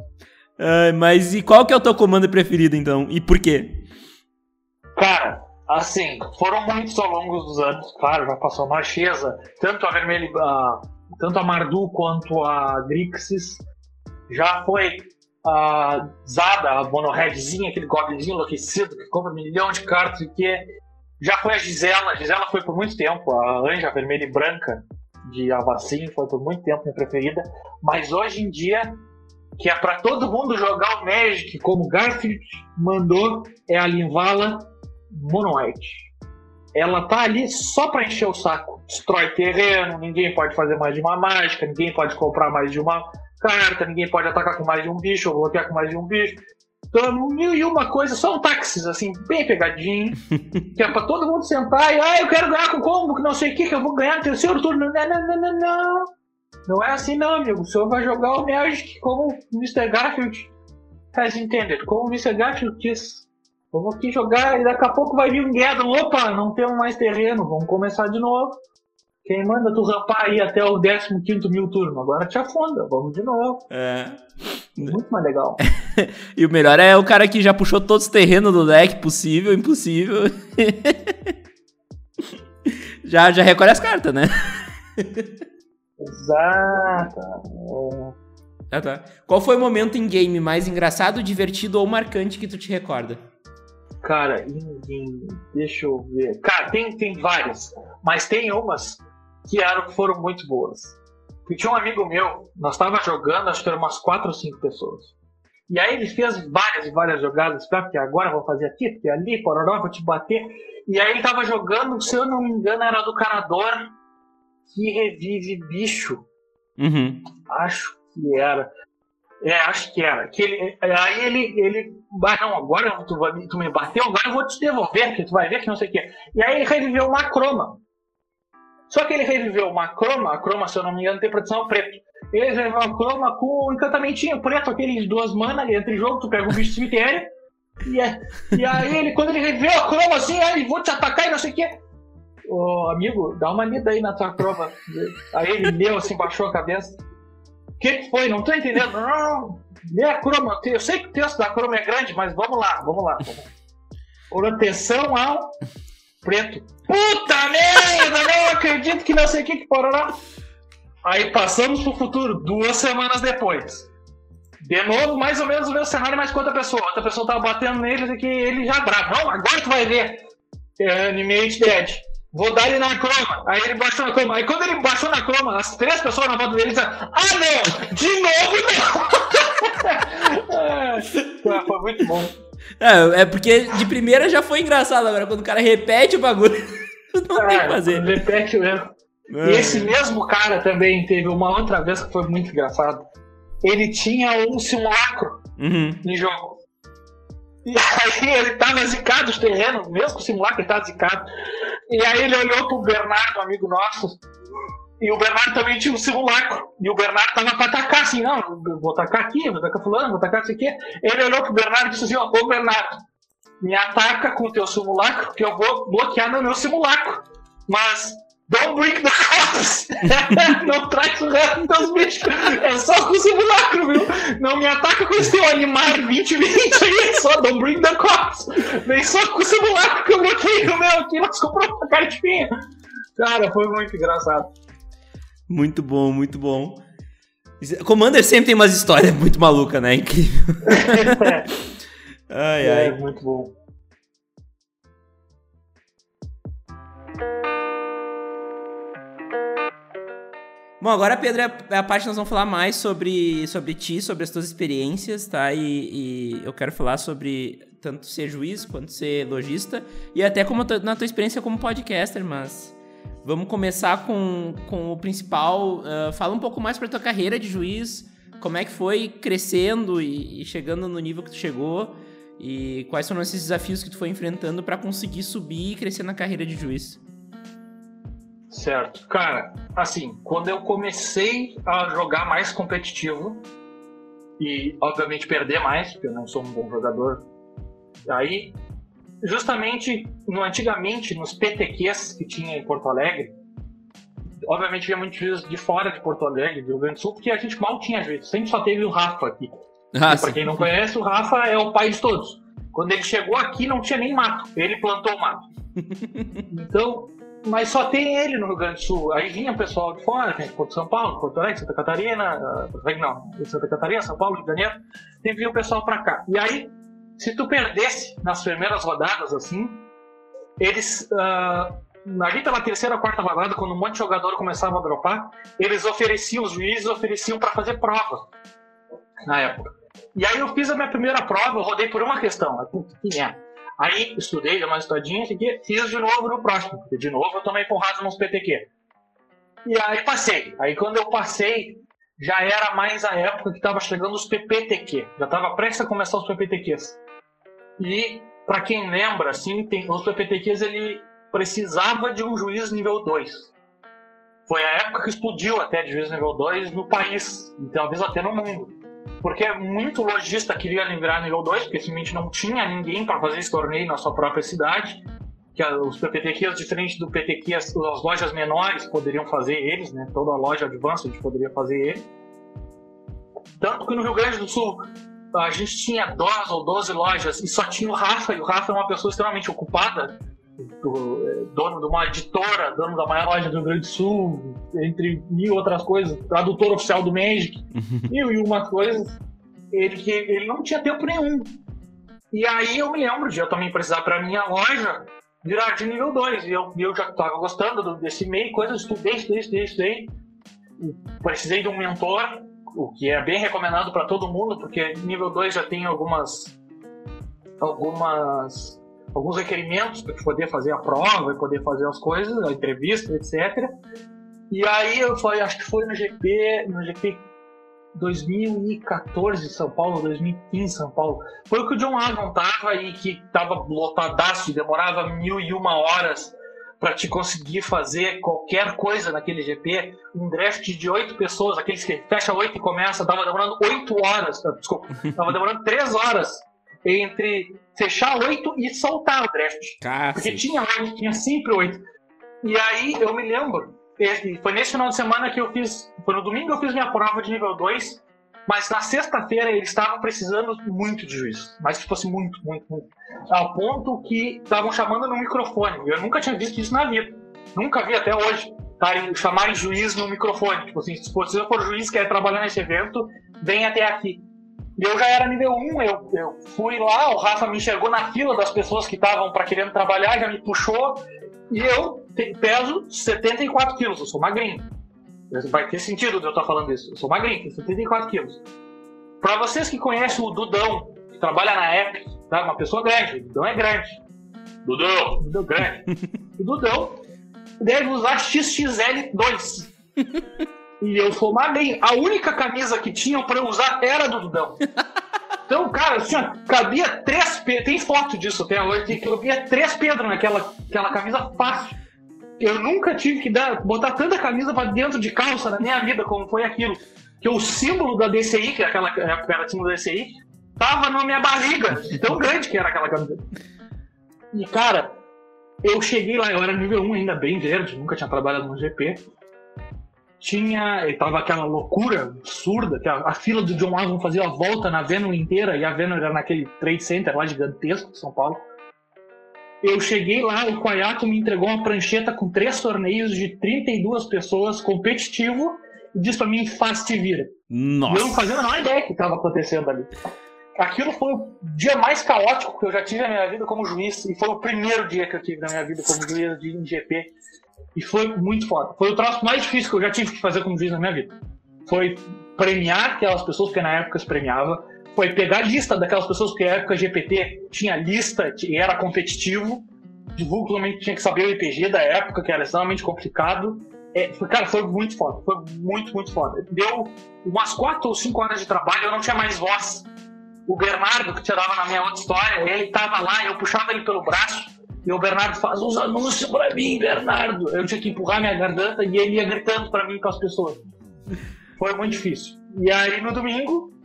A: Uh, mas e qual que é o teu comando preferido, então? E por quê?
B: Cara, assim, foram muitos ao longo dos anos. Claro, já passou Marchesa, tanto a Vermelha, uh, tanto a Mardu quanto a Grixis. Já foi a Zada, a Monoheadzinha, aquele goblinzinho enlouquecido que compra um milhão de cartas e que já foi a Gisela. A Gisela foi por muito tempo, a Anja Vermelha e Branca de Avacim, foi por muito tempo minha preferida. Mas hoje em dia que é para todo mundo jogar o Magic, como Garfield mandou, é a Linvala Mono White. Ela tá ali só para encher o saco. Destrói terreno, ninguém pode fazer mais de uma mágica, ninguém pode comprar mais de uma carta, ninguém pode atacar com mais de um bicho, ou bloquear com mais de um bicho. Então, mil e uma coisa, só um táxis, assim, bem pegadinho, que é pra todo mundo sentar e, ah, eu quero ganhar com combo, que não sei o que, que eu vou ganhar no terceiro turno. Não, não, não, não, não. Não é assim não, amigo. O senhor vai jogar o Magic como o Mr. Garfield faz entender, como o Mr. Garfield quis. Vamos aqui jogar e daqui a pouco vai vir um Guedo. Opa, não temos mais terreno, vamos começar de novo. Quem manda tu rampar aí até o 15 mil turno? Agora te afunda, vamos de novo.
A: É.
B: Muito mais legal.
A: e o melhor é o cara que já puxou todos os terrenos do deck, possível, impossível. já, já recolhe as cartas, né?
B: Exato.
A: Ah, tá. Qual foi o momento em game mais engraçado, divertido ou marcante que tu te recorda?
B: Cara, em game, deixa eu ver. Cara, tem, tem várias, mas tem umas que eram, foram muito boas. E tinha um amigo meu, nós tava jogando, acho que eram umas quatro ou cinco pessoas. E aí ele fez várias e várias jogadas, porque agora vou fazer aqui, porque ali, pororó, vou te bater. E aí ele tava jogando, se eu não me engano, era do Carador que revive bicho.
A: Uhum.
B: Acho que era. É, acho que era. Que ele, aí ele, ele. Ah, não, agora tu, tu me bateu, agora eu vou te devolver, que tu vai ver que não sei o quê. E aí ele reviveu uma croma. Só que ele reviveu uma croma, a croma, se eu não me engano, tem produção preto. Ele reviveu uma croma com um encantamentinho preto, aqueles duas manas, entre jogo, tu pega o bicho cemitério. E, é, e aí ele, quando ele reviveu a croma assim, aí vou te atacar e não sei o quê ô amigo, dá uma lida aí na tua croma. Aí ele leu assim, baixou a cabeça. O que, que foi? Não tô entendendo. Não, lê a croma. Eu sei que o texto da croma é grande, mas vamos lá, vamos lá. Proteção ao preto. Puta merda, não acredito que não sei o que que pororá. Aí passamos pro futuro, duas semanas depois. De novo, mais ou menos o mesmo cenário, mas com outra pessoa. Outra pessoa tava batendo nele e que ele já bravo. Não, agora tu vai ver. É, Animate Dead. Vou dar ele na croma. Aí ele baixou na croma. Aí quando ele baixou na croma, as três pessoas na volta dele disseram: Ah, não! De novo não! é, foi muito bom.
A: É, é porque de primeira já foi engraçado, agora quando o cara repete o bagulho, não é, tem o que fazer.
B: Repete o erro. É. E esse mesmo cara também teve uma outra vez que foi muito engraçado. Ele tinha um simulacro
A: uhum.
B: em jogo. E aí ele tava zicado os terrenos, mesmo com o simulacro ele tava zicado. E aí ele olhou pro Bernardo, amigo nosso, e o Bernardo também tinha um simulacro. E o Bernardo tava pra atacar, assim, não, vou atacar aqui, vou atacar fulano, vou atacar isso aqui. Ele olhou pro Bernardo e disse assim, ó, ô Bernardo, me ataca com o teu simulacro, que eu vou bloquear no meu simulacro. Mas don't bring the cops! não traz o resto dos bichos. É só com o simulacro, viu? Não me ataca com esse teu animar 2020 aí, só don't bring the cops. Vem só com o simulacro que eu bloqueei o meu aqui, nós compramos uma cartinha. Cara, foi muito engraçado.
A: Muito bom, muito bom. Commander sempre tem umas histórias muito malucas, né? Incrível. ai, ai.
B: É, muito bom.
A: Bom, agora, Pedro, é a parte que nós vamos falar mais sobre, sobre ti, sobre as tuas experiências, tá? E, e eu quero falar sobre tanto ser juiz quanto ser lojista e até como na tua experiência como podcaster, mas Vamos começar com, com o principal. Uh, fala um pouco mais para tua carreira de juiz, como é que foi crescendo e, e, chegando no nível que tu chegou e quais foram esses desafios que tu foi enfrentando para conseguir subir e crescer na carreira de juiz.
B: Certo. Cara, assim, quando eu comecei a jogar mais competitivo e, obviamente, perder mais, porque eu não sou um bom jogador, aí justamente no, antigamente nos PTQs que tinha em Porto Alegre, obviamente havia muitos juízes de fora de Porto Alegre, do Rio Grande do Sul, porque a gente mal tinha juízes, sempre só teve o Rafa aqui. Ah, para quem não conhece, o Rafa é o pai de todos. Quando ele chegou aqui, não tinha nem mato, ele plantou o mato. então, mas só tem ele no Rio Grande do Sul. Aí vinha pessoal de fora, tem Porto São Paulo, Porto Alegre, Santa Catarina, não, Santa Catarina, São Paulo, Rio de Janeiro, tem vinha o pessoal para cá. E aí se tu perdesse nas primeiras rodadas, assim, eles. Uh, ali pela terceira quarta rodada, quando um monte de jogador começava a dropar, eles ofereciam, os juízes ofereciam para fazer prova na época. E aí eu fiz a minha primeira prova, eu rodei por uma questão. Que é. Aí estudei, dei uma estudadinha, fiz de novo no próximo, de novo eu tomei porrada nos PTQ. E aí passei. Aí quando eu passei, já era mais a época que estava chegando os PPTQ. Já estava prestes a começar os PPTQs. E, para quem lembra, assim, tem, os PPTQs ele precisava de um juiz nível 2. Foi a época que explodiu até de juiz nível 2 no país, talvez até no mundo. Porque muito lojista queria livrar nível 2, porque simplesmente não tinha ninguém para fazer esse torneio na sua própria cidade. Que os PPTQs, diferente do PTQ, as, as lojas menores poderiam fazer eles, né? Toda loja Advanced poderia fazer ele. Tanto que no Rio Grande do Sul a gente tinha 12 ou 12 lojas e só tinha o Rafa, e o Rafa é uma pessoa extremamente ocupada, do, é, dono de uma editora, dono da maior loja do Rio Grande do Sul, entre mil outras coisas, tradutor oficial do Magic, mil e uma coisas, ele, que ele não tinha tempo nenhum. E aí eu me lembro de eu também precisar para minha loja virar de nível 2. E eu, eu já estava gostando desse meio, coisas, estudei, estudei, estudei, estudei. Precisei de um mentor, o que é bem recomendado para todo mundo, porque nível 2 já tem algumas algumas alguns requerimentos para poder fazer a prova e poder fazer as coisas, a entrevista, etc. E aí eu falei, acho que foi no GP, no GP 2014 São Paulo, 2015 São Paulo. Foi o que o John Avon tava e que tava lotadaço, demorava mil e uma horas para te conseguir fazer qualquer coisa naquele GP. Um draft de oito pessoas, aqueles que fecha oito e começa, tava demorando oito horas, desculpa, tava demorando três horas entre fechar oito e soltar o draft. Porque tinha oito, tinha sempre oito. E aí eu me lembro, foi nesse final de semana que eu fiz, foi no domingo eu fiz minha prova de nível 2, mas na sexta-feira eles estavam precisando muito de juiz. Mas, tipo assim, muito, muito, muito. Ao ponto que estavam chamando no microfone. Eu nunca tinha visto isso na vida. Nunca vi até hoje. Tarem, chamarem juiz no microfone. Tipo assim, se você for juiz quer trabalhar nesse evento, vem até aqui. Eu já era nível 1, eu, eu fui lá, o Rafa me enxergou na fila das pessoas que estavam para querendo trabalhar, já me puxou. E eu peso 74 quilos, eu sou magrinho. Vai ter sentido eu estar falando isso. Eu sou magrinho, tenho 74 quilos. Para vocês que conhecem o Dudão, que trabalha na Epic, tá? uma pessoa grande, o Dudão é grande. Dudão, Dudão grande. o Dudão deve usar XXL2. e eu sou magrinho. A única camisa que tinham para eu usar era do Dudão. Então, cara, assim, cabia três. Tem foto disso até hoje, que cabia três Pedro naquela aquela camisa fácil. Eu nunca tive que dar, botar tanta camisa para dentro de calça na minha vida como foi aquilo. Que o símbolo da DCI, que é aquela época era símbolo da DCI, tava na minha barriga, tão grande que era aquela camisa. E cara, eu cheguei lá, eu era nível 1 ainda bem verde, nunca tinha trabalhado no GP. Tinha, tava aquela loucura absurda, que a, a fila do John Armstrong fazia a volta na Venom inteira, e a Venom era naquele Trade Center lá gigantesco de São Paulo. Eu cheguei lá, o Quaiato me entregou uma prancheta com três torneios de 32 pessoas, competitivo, e disse pra mim, faz te vira.
A: Nossa.
B: Eu não fazia a menor ideia que estava acontecendo ali. Aquilo foi o dia mais caótico que eu já tive na minha vida como juiz, e foi o primeiro dia que eu tive na minha vida como juiz de GP. E foi muito foda. Foi o troço mais difícil que eu já tive que fazer como juiz na minha vida. Foi premiar aquelas pessoas, porque na época se premiava, foi pegar a lista daquelas pessoas, porque na época GPT tinha lista e era competitivo. Divulgo tinha que saber o IPG da época, que era extremamente complicado. É, cara, foi muito foda. Foi muito, muito foda. Deu umas 4 ou 5 horas de trabalho, eu não tinha mais voz. O Bernardo, que tirava na minha outra história, ele tava lá, eu puxava ele pelo braço, e o Bernardo faz uns anúncios pra mim, Bernardo. Eu tinha que empurrar minha garganta e ele ia gritando pra mim com as pessoas. Foi muito difícil. E aí no domingo,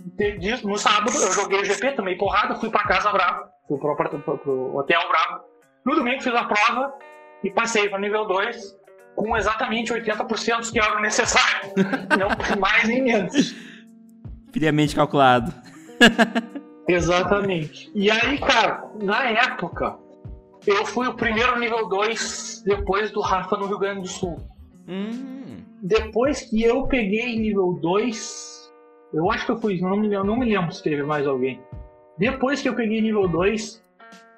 B: no sábado eu joguei o GP, tomei porrada, fui pra casa bravo, fui pro, pro, pro, hotel bravo. No domingo fiz a prova e passei para nível 2 com exatamente 80% que era o necessário. Não mais nem menos.
A: Friamente calculado.
B: exatamente. E aí, cara, na época, eu fui o primeiro nível 2 depois do Rafa no Rio Grande do Sul.
A: Hum.
B: Depois que eu peguei nível 2, eu acho que eu fui, não me, não me lembro se teve mais alguém. Depois que eu peguei nível 2,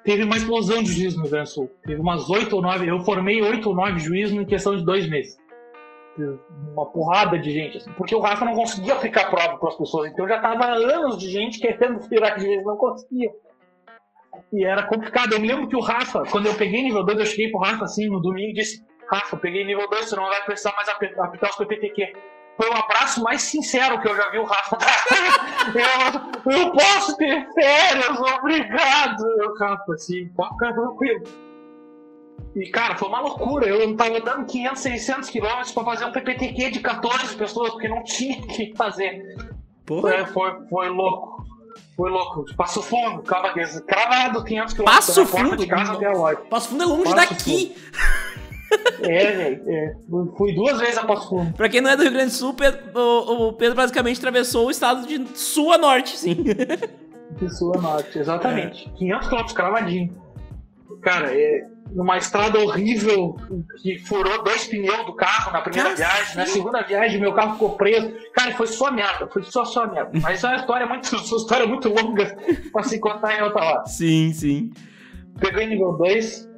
B: teve uma explosão de juízes no Rio Grande do Sul. Teve umas 8 ou 9, eu formei 8 ou 9 juízes em questão de dois meses. Uma porrada de gente, assim, porque o Rafa não conseguia aplicar prova para as pessoas, então já tava anos de gente querendo virar juiz, não conseguia. E era complicado. Eu me lembro que o Rafa, quando eu peguei nível 2, eu cheguei pro Rafa assim no domingo e disse: Rafa, peguei nível 2, você não vai precisar mais aplicar os PPTQ foi o abraço mais sincero que eu já vi o Rafa dar. eu, eu posso ter férias, obrigado. Eu, Rafa, assim, pode ficar tranquilo. E, cara, foi uma loucura. Eu tava dando 500, 600 quilômetros pra fazer um PPTQ de 14 pessoas, porque não tinha o que fazer. Foi, foi, foi louco. Foi louco. Passo Fundo, cravado 500 quilômetros.
A: Passo Fundo?
B: De casa até a
A: Passo Fundo é longe Passo daqui.
B: É, velho. É. Fui duas vezes a Passo Fundo.
A: Pra quem não é do Rio Grande do Sul, Pedro, o, o, Pedro basicamente atravessou o estado de sul a norte, sim.
B: De sul a norte, exatamente. É. 500 km cravadinho. Cara, é numa estrada horrível que furou dois pneus do carro na primeira Cara, viagem. Sim. Na segunda viagem, meu carro ficou preso. Cara, foi só merda. Foi só só merda. Mas é uma história muito, uma história muito longa pra se contar em outra hora.
A: Sim, sim.
B: Peguei nível 2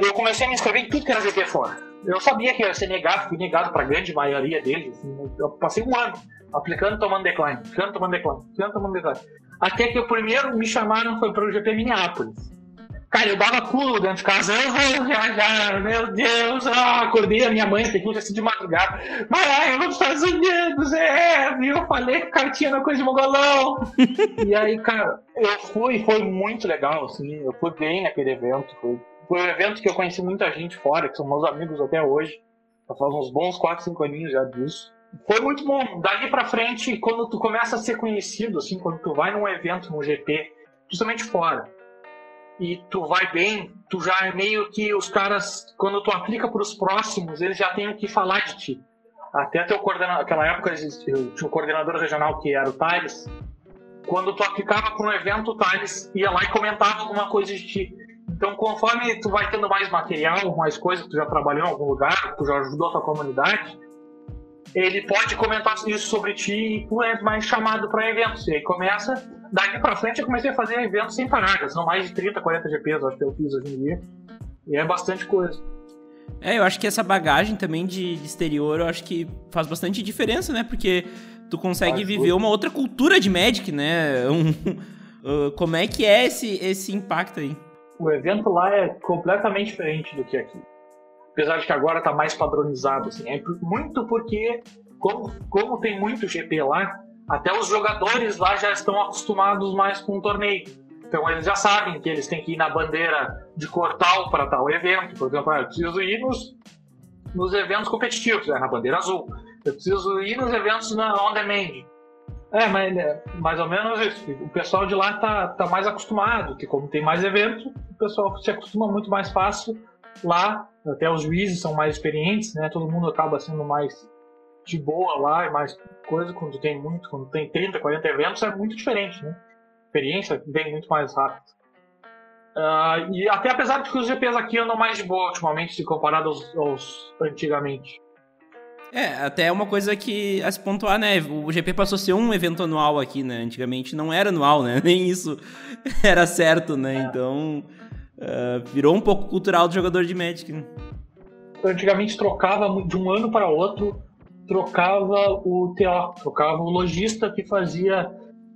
B: eu comecei a me inscrever em tudo que era GP fora. Eu sabia que ia ser negado, fui negado para a grande maioria deles. Assim, eu passei um ano aplicando, tomando decline, aplicando, tomando decline, aplicando, tomando decline. Até que o primeiro me chamaram foi para o GP Minneapolis. Cara, eu dava pulo dentro de casa, eu viajar, meu Deus, ah, acordei a minha mãe, peguei assim de madrugada, mas ah, eu vou para os Estados Unidos, é, e eu falei que cartinha na coisa de mogolão. e aí, cara, eu fui, foi muito legal, assim, eu fui bem naquele evento, foi foi um evento que eu conheci muita gente fora, que são meus amigos até hoje. Já faz uns bons 4, 5 aninhos já disso. Foi muito bom. Dali pra frente, quando tu começa a ser conhecido, assim, quando tu vai num evento, num GP, justamente fora, e tu vai bem, tu já é meio que os caras, quando tu aplica para os próximos, eles já têm que falar de ti. Até teu coordenador, naquela época eu tinha um coordenador regional que era o Thales. Quando tu aplicava para um evento, o Thales ia lá e comentava alguma coisa de ti. Então, conforme tu vai tendo mais material, mais coisa, tu já trabalhou em algum lugar, tu já ajudou a tua comunidade, ele pode comentar isso sobre ti e tu é mais chamado para eventos. E aí começa, daqui para frente eu comecei a fazer eventos sem parar, são mais de 30, 40 GPs, acho que eu fiz hoje em dia. E é bastante coisa.
A: É, eu acho que essa bagagem também de, de exterior, eu acho que faz bastante diferença, né? Porque tu consegue ah, viver uma outra cultura de Magic, né? Um, uh, como é que é esse, esse impacto aí?
B: O evento lá é completamente diferente do que aqui apesar de que agora está mais padronizado. Assim, é muito porque, como, como tem muito GP lá, até os jogadores lá já estão acostumados mais com o torneio. Então eles já sabem que eles têm que ir na bandeira de Cortal para tal evento. Por exemplo, ah, eu preciso ir nos, nos eventos competitivos, é na bandeira azul. Eu preciso ir nos eventos na on demand. É, mas é mais ou menos isso. O pessoal de lá tá, tá mais acostumado, que como tem mais eventos, o pessoal se acostuma muito mais fácil lá até os juízes são mais experientes, né? Todo mundo acaba sendo mais de boa lá e mais coisa quando tem muito, quando tem 30, 40 eventos é muito diferente, né? A experiência vem muito mais rápido. Uh, e até apesar de que os GPs aqui andam mais de boa ultimamente se comparado aos, aos antigamente.
A: É, até é uma coisa que a se pontuar, né? O GP passou a ser um evento anual aqui, né? Antigamente não era anual, né? Nem isso era certo, né? É. Então uh, virou um pouco cultural do jogador de Magic. Né?
B: Antigamente trocava de um ano para outro, trocava o TO, trocava o lojista que fazia,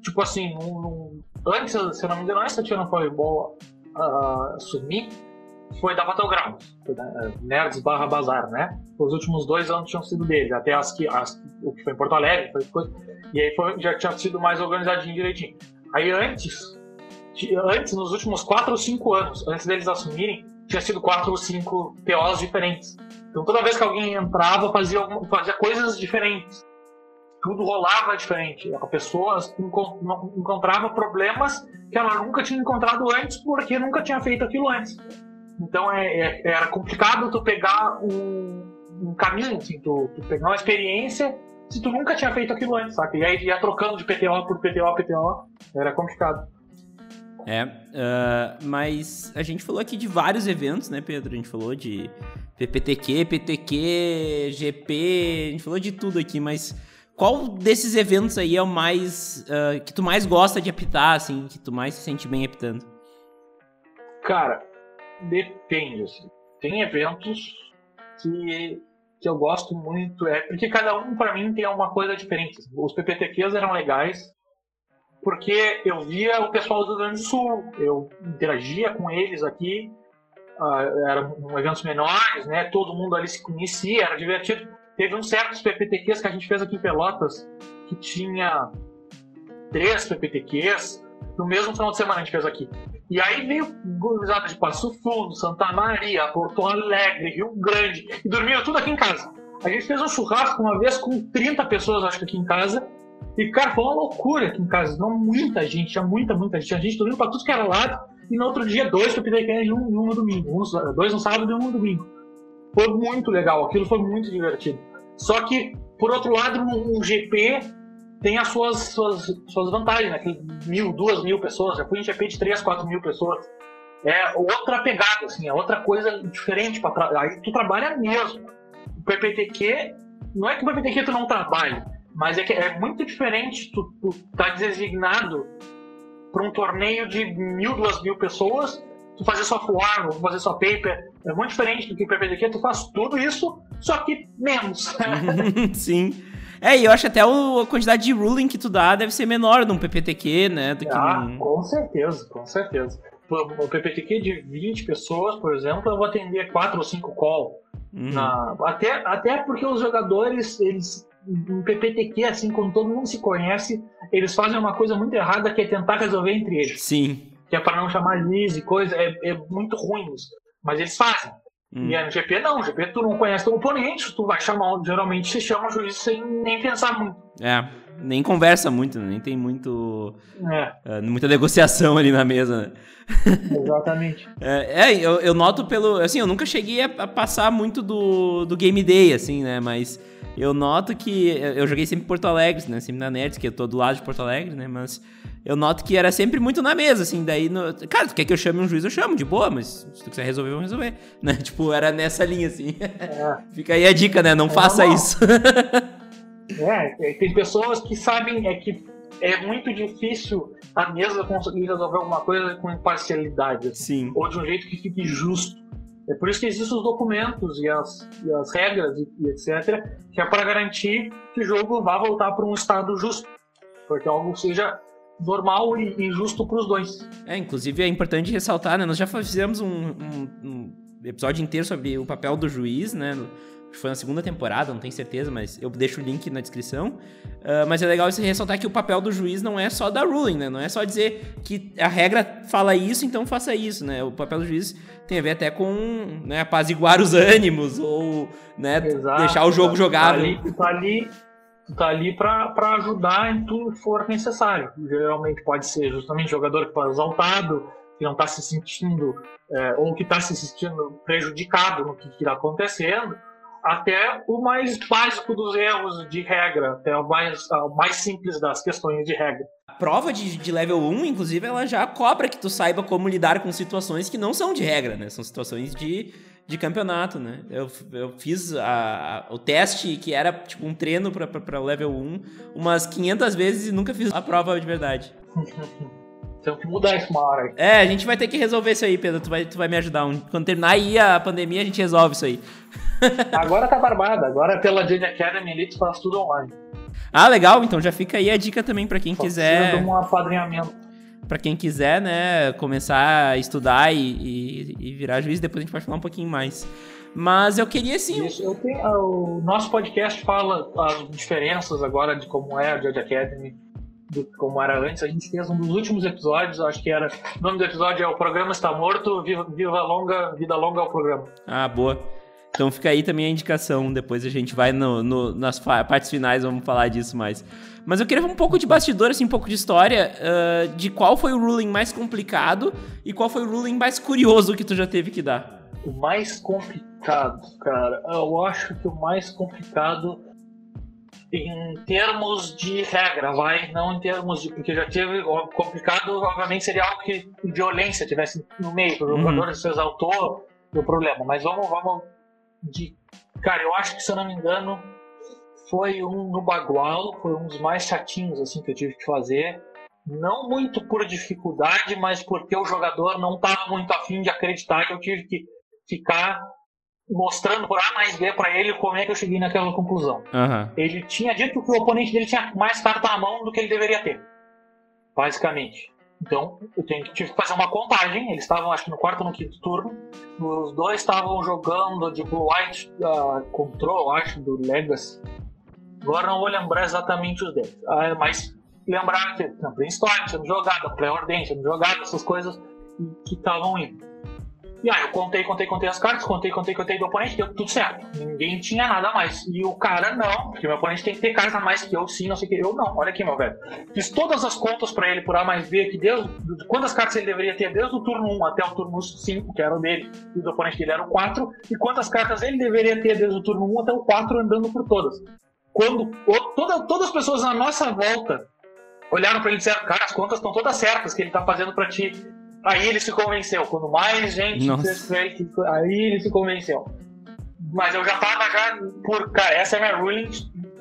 B: tipo assim, um, um, antes, se eu não me engano, essa tinha no Fireball uh, assumir, foi da Battlegrounds, uh, Nerds barra Bazar, né? Os últimos dois anos tinham sido dele, até as que, as, o que foi em Porto Alegre, foi e aí foi, já tinha sido mais organizadinho direitinho. Aí antes, antes, nos últimos 4 ou 5 anos, antes deles assumirem, tinha sido 4 ou 5 TOs diferentes. Então toda vez que alguém entrava, fazia, fazia coisas diferentes. Tudo rolava diferente. A pessoa encontrava problemas que ela nunca tinha encontrado antes porque nunca tinha feito aquilo antes. Então é, é, era complicado tu pegar um, um caminho, assim, tu, tu, pegar uma experiência se tu nunca tinha feito aquilo antes, saca? E aí ia trocando de PTO por PTO, PTO, era complicado.
A: É, uh, mas a gente falou aqui de vários eventos, né, Pedro? A gente falou de PPTQ, PTQ, GP, a gente falou de tudo aqui, mas qual desses eventos aí é o mais uh, que tu mais gosta de apitar, assim, que tu mais se sente bem apitando?
B: Cara, depende, assim. Tem eventos que, que eu gosto muito, é porque cada um para mim tem uma coisa diferente. Os PPTQs eram legais, porque eu via o pessoal do Rio Grande do Sul, eu interagia com eles aqui, uh, eram eventos menores, né? Todo mundo ali se conhecia, era divertido. Teve uns certos PPTQs que a gente fez aqui em Pelotas, que tinha três PPTQs, no mesmo final de semana a gente fez aqui. E aí veio gurizada de Passo Fundo, Santa Maria, Porto Alegre, Rio Grande, e dormia tudo aqui em casa. A gente fez um churrasco uma vez com 30 pessoas, acho que aqui em casa, e, cara, foi uma loucura aqui em casa. Não, muita gente, tinha muita, muita gente. Tinha gente dormindo pra tudo que era lado. E no outro dia, dois pedi e um, um no domingo. Um, dois no sábado e um no domingo. Foi muito legal. Aquilo foi muito divertido. Só que, por outro lado, um, um GP tem as suas, suas, suas vantagens, né? mil, duas mil pessoas. Já fui em GP de três, quatro mil pessoas. É outra pegada, assim, é outra coisa diferente. Pra Aí tu trabalha mesmo. O PPTQ, não é que o PPTQ tu não trabalha mas é que é muito diferente tu, tu tá designado para um torneio de mil, duas mil pessoas, tu fazer só Warm, fazer só paper. É muito diferente do que o PPDQ, tu faz tudo isso, só que menos.
A: Sim. É, e eu acho até a quantidade de ruling que tu dá deve ser menor num PPTQ, né? Do
B: ah,
A: que
B: com certeza, com certeza. O PPTQ de 20 pessoas, por exemplo, eu vou atender 4 ou 5 call. Uhum. Na... Até, até porque os jogadores, eles um PPTQ, assim, quando todo mundo se conhece, eles fazem uma coisa muito errada que é tentar resolver entre eles.
A: Sim.
B: Que é para não chamar Liz e coisa, é, é muito ruim isso. Mas eles fazem. Hum. E no GP não, no GP tu não conhece o oponente, tu vai chamar, geralmente se chama juiz sem nem pensar muito.
A: É, nem conversa muito, né? nem tem muito. É. Uh, muita negociação ali na mesa, né?
B: Exatamente.
A: é, é eu, eu, noto pelo. Assim, eu nunca cheguei a, a, passar muito do, do Game Day, assim, né? Mas eu noto que. Eu joguei sempre em Porto Alegre, né? Sempre na Nerds, que eu tô do lado de Porto Alegre, né? Mas eu noto que era sempre muito na mesa, assim, daí, no... cara, tu quer que eu chame um juiz, eu chamo, de boa, mas se tu quiser resolver, vamos resolver, né, tipo, era nessa linha, assim, é. fica aí a dica, né, não é faça normal. isso.
B: É, tem pessoas que sabem, é que é muito difícil a mesa conseguir resolver alguma coisa com imparcialidade,
A: assim, Sim.
B: ou de um jeito que fique justo. É por isso que existem os documentos e as, e as regras e, e etc., que é para garantir que o jogo vá voltar para um estado justo, porque algo seja normal e, justo para os dois.
A: É, inclusive é importante ressaltar, né? Nós já fizemos um, um, um episódio inteiro sobre o papel do juiz, né? Foi na segunda temporada, não tenho certeza, mas eu deixo o link na descrição. Uh, mas é legal você ressaltar que o papel do juiz não é só dar ruling, né? Não é só dizer que a regra fala isso, então faça isso, né? O papel do juiz tem a ver até com né, apaziguar os ânimos ou né, Exato, deixar o jogo jogável.
B: Tá ali, tá ali tu tá ali para ajudar em tudo que for necessário. Geralmente pode ser justamente jogador que está exaltado, que não está se sentindo, é, ou que está se sentindo prejudicado no que está acontecendo, até o mais básico dos erros de regra, até o mais, o mais simples das questões de regra.
A: A prova de, de level 1, inclusive, ela já cobra que tu saiba como lidar com situações que não são de regra, né? São situações de de campeonato, né? Eu, eu fiz a, a, o teste que era tipo um treino para level 1 umas 500 vezes e nunca fiz a prova de verdade.
B: Tem que mudar isso uma hora.
A: É, a gente vai ter que resolver isso aí, Pedro. Tu vai, tu vai me ajudar. Quando terminar aí a pandemia, a gente resolve isso aí.
B: Agora tá barbada. Agora pela Jade Academy Elite faz tudo online.
A: Ah, legal. Então já fica aí a dica também para quem Só quiser.
B: um apadrinhamento
A: para quem quiser, né, começar a estudar e, e, e, virar juiz, depois a gente pode falar um pouquinho mais. Mas eu queria sim.
B: Isso, tenho, ah, o nosso podcast fala as diferenças agora de como é a Judge Academy, de como era antes. A gente fez um dos últimos episódios, acho que era. O nome do episódio é O Programa Está Morto, Viva, Viva Longa, Vida Longa ao Programa.
A: Ah, boa. Então fica aí também a indicação. Depois a gente vai no, no, nas partes finais, vamos falar disso mais. Mas eu queria um pouco de bastidor, assim, um pouco de história uh, de qual foi o ruling mais complicado e qual foi o ruling mais curioso que tu já teve que dar.
B: O mais complicado, cara, eu acho que o mais complicado em termos de regra, vai, não em termos de. Porque já teve. Complicado, obviamente, seria algo que violência tivesse no meio, o jogador uhum. se exaltou, deu problema. Mas vamos, vamos. De, cara, eu acho que, se eu não me engano, foi um no bagual, foi um dos mais chatinhos assim que eu tive que fazer. Não muito por dificuldade, mas porque o jogador não estava muito afim de acreditar que eu tive que ficar mostrando por A mais B para ele como é que eu cheguei naquela conclusão.
A: Uhum.
B: Ele tinha dito que o oponente dele tinha mais carta na mão do que ele deveria ter, basicamente. Então, eu tenho, tive que fazer uma contagem. Eles estavam, acho que no quarto ou no quinto turno. Os dois estavam jogando de Blue White uh, Control, acho, do Legacy. Agora não vou lembrar exatamente os deles. Ah, mas lembrar que na Brainstorm sendo jogada, pré-ordem sendo jogada, essas coisas que estavam indo. E aí eu contei, contei, contei as cartas, contei, contei, contei do oponente, deu tudo certo. Ninguém tinha nada mais. E o cara não, porque meu oponente tem que ter carta mais que eu, sim, não sei o que. Eu não, olha aqui, meu velho. Fiz todas as contas para ele por A mais B, que desde quantas cartas ele deveria ter desde o turno 1 até o turno 5, que era o dele, e o do oponente dele era o 4, e quantas cartas ele deveria ter desde o turno 1 até o 4 andando por todas quando toda, todas as pessoas na nossa volta olharam para ele e disseram, cara, as contas estão todas certas que ele está fazendo para ti. Aí ele se convenceu. Quando mais gente fez aí ele se convenceu. Mas eu já tava já por, cara, essa é a minha ruling.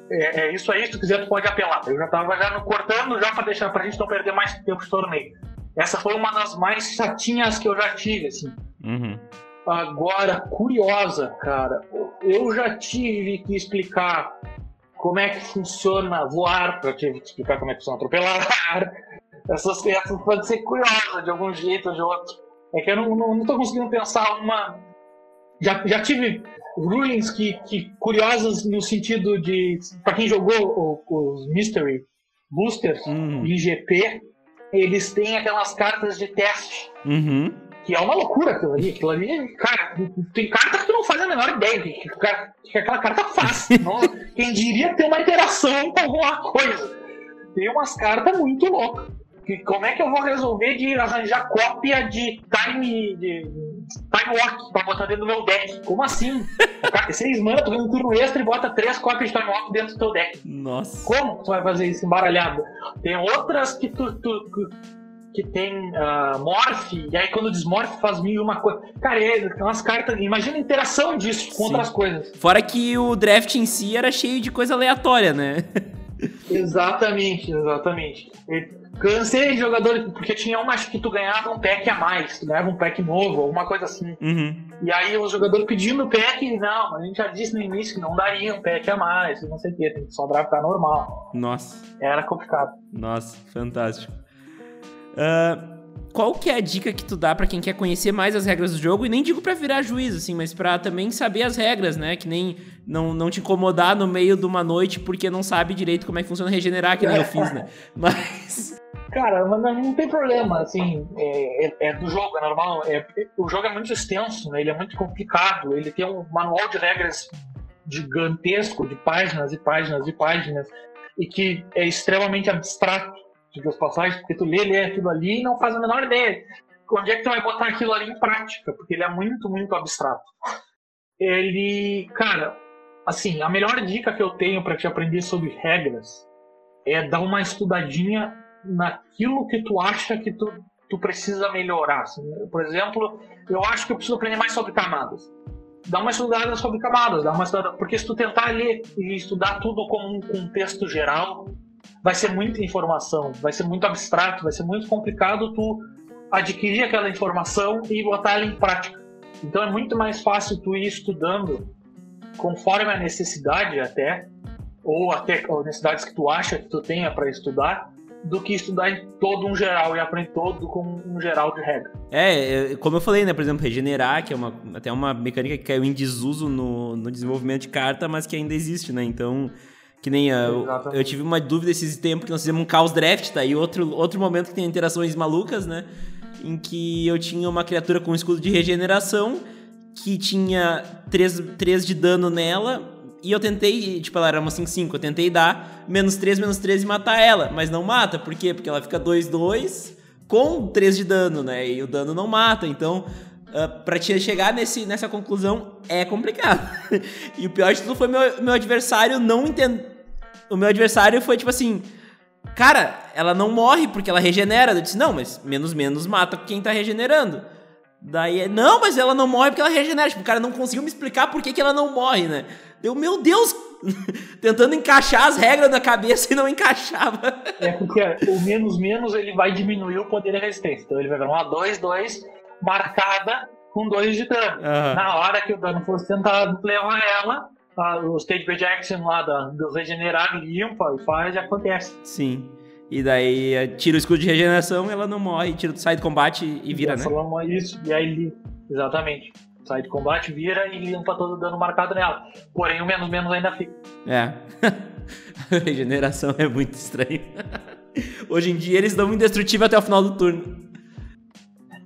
B: É, é, isso aí, se tu quiser, tu pode apelar. Eu já tava já no, cortando já para deixar pra gente não perder mais tempo de torneio. Essa foi uma das mais chatinhas que eu já tive, assim.
A: Uhum.
B: Agora, curiosa, cara, eu já tive que explicar como é que funciona voar, para te explicar como é que funciona atropelar. Essas, essas podem ser curiosas de algum jeito ou de outro. É que eu não, não, não tô conseguindo pensar uma. Já, já tive rulings que, que curiosas no sentido de. Para quem jogou os Mystery Boosters
A: uhum.
B: em GP, eles têm aquelas cartas de teste.
A: Uhum.
B: que é uma loucura aquilo ali. Aquilo ali, cara, tem carta que tu não faz a menor ideia que, que, que aquela carta faz. não, quem diria ter uma interação com alguma coisa. Tem umas cartas muito loucas. Que, como é que eu vou resolver de arranjar cópia de time, de, time walk pra botar dentro do meu deck? Como assim? Seis mana, tu ganha um turno extra e bota três cópias de time walk dentro do teu deck.
A: Nossa.
B: Como tu vai fazer isso embaralhado? Tem outras que tu, tu, tu que tem uh, morph, e aí quando desmorph faz mil e uma coisa. Cara, é umas cartas. Imagina a interação disso com Sim. outras coisas.
A: Fora que o draft em si era cheio de coisa aleatória, né?
B: exatamente, exatamente. cansei de jogadores, porque tinha uma que tu ganhava um pack a mais, tu ganhava um pack novo, alguma coisa assim.
A: Uhum.
B: E aí os jogadores pedindo pack, não, a gente já disse no início que não daria um pack a mais, não sei o que, tem que só draftar normal.
A: Nossa.
B: Era complicado.
A: Nossa, fantástico. Uh, qual que é a dica que tu dá para quem quer conhecer mais as regras do jogo? E nem digo para virar juiz, assim, mas para também saber as regras, né? Que nem não, não te incomodar no meio de uma noite porque não sabe direito como é que funciona regenerar, que nem eu fiz, né? Mas.
B: Cara, não tem problema, assim, é, é, é do jogo, é normal. É, o jogo é muito extenso, né? Ele é muito complicado, ele tem um manual de regras gigantesco, de páginas e páginas e páginas, e que é extremamente abstrato de as passagens, porque tu lê, lê aquilo ali e não faz a menor ideia. Onde é que tu vai botar aquilo ali em prática? Porque ele é muito, muito abstrato. Ele, cara, assim, a melhor dica que eu tenho para te aprender sobre regras é dar uma estudadinha naquilo que tu acha que tu, tu precisa melhorar. Assim. Por exemplo, eu acho que eu preciso aprender mais sobre camadas. Dá uma estudada sobre camadas, dá uma estudada, porque se tu tentar ler e estudar tudo como um contexto geral, vai ser muita informação, vai ser muito abstrato, vai ser muito complicado tu adquirir aquela informação e botar ela em prática. Então é muito mais fácil tu ir estudando conforme a necessidade até, ou até as necessidades que tu acha que tu tenha para estudar, do que estudar em todo um geral e aprender todo com um geral de regra.
A: É, é, como eu falei, né? Por exemplo, regenerar, que é uma, até uma mecânica que caiu em desuso no, no desenvolvimento de carta, mas que ainda existe, né? Então, que nem eu, eu tive uma dúvida esses tempos que nós fizemos um caos draft, tá? E outro, outro momento que tem interações malucas, né? Em que eu tinha uma criatura com um escudo de regeneração que tinha 3, 3 de dano nela. E eu tentei, tipo, ela era uma 5-5, eu tentei dar menos 3, menos 3 e matar ela. Mas não mata, por quê? Porque ela fica 2-2 com 3 de dano, né? E o dano não mata. Então, uh, pra te chegar nesse, nessa conclusão é complicado. e o pior de tudo foi meu, meu adversário não entender. O meu adversário foi tipo assim. Cara, ela não morre porque ela regenera. Eu disse, não, mas menos menos mata quem tá regenerando. Daí, não, mas ela não morre porque ela regenera. Tipo, o cara não conseguiu me explicar por que, que ela não morre, né? Deu, meu Deus, tentando encaixar as regras na cabeça e não encaixava.
B: É porque o menos menos ele vai diminuir o poder da resistência. Então ele vai virar uma 2, 2 marcada com 2 de dano. Uhum. Na hora que o dano fosse tentar levar ela, a, o stage bridge action lá da, do regenerar limpa e faz e acontece.
A: Sim. E daí eh, tira o escudo de regeneração, ela não morre, tira, sai do combate e vira, e né?
B: Ela isso, e aí exatamente. Sai de combate, vira e limpa todo o dano marcado nela. Porém, o menos menos ainda fica.
A: É. regeneração é muito estranho. Hoje em dia eles dão indestrutível até o final do turno.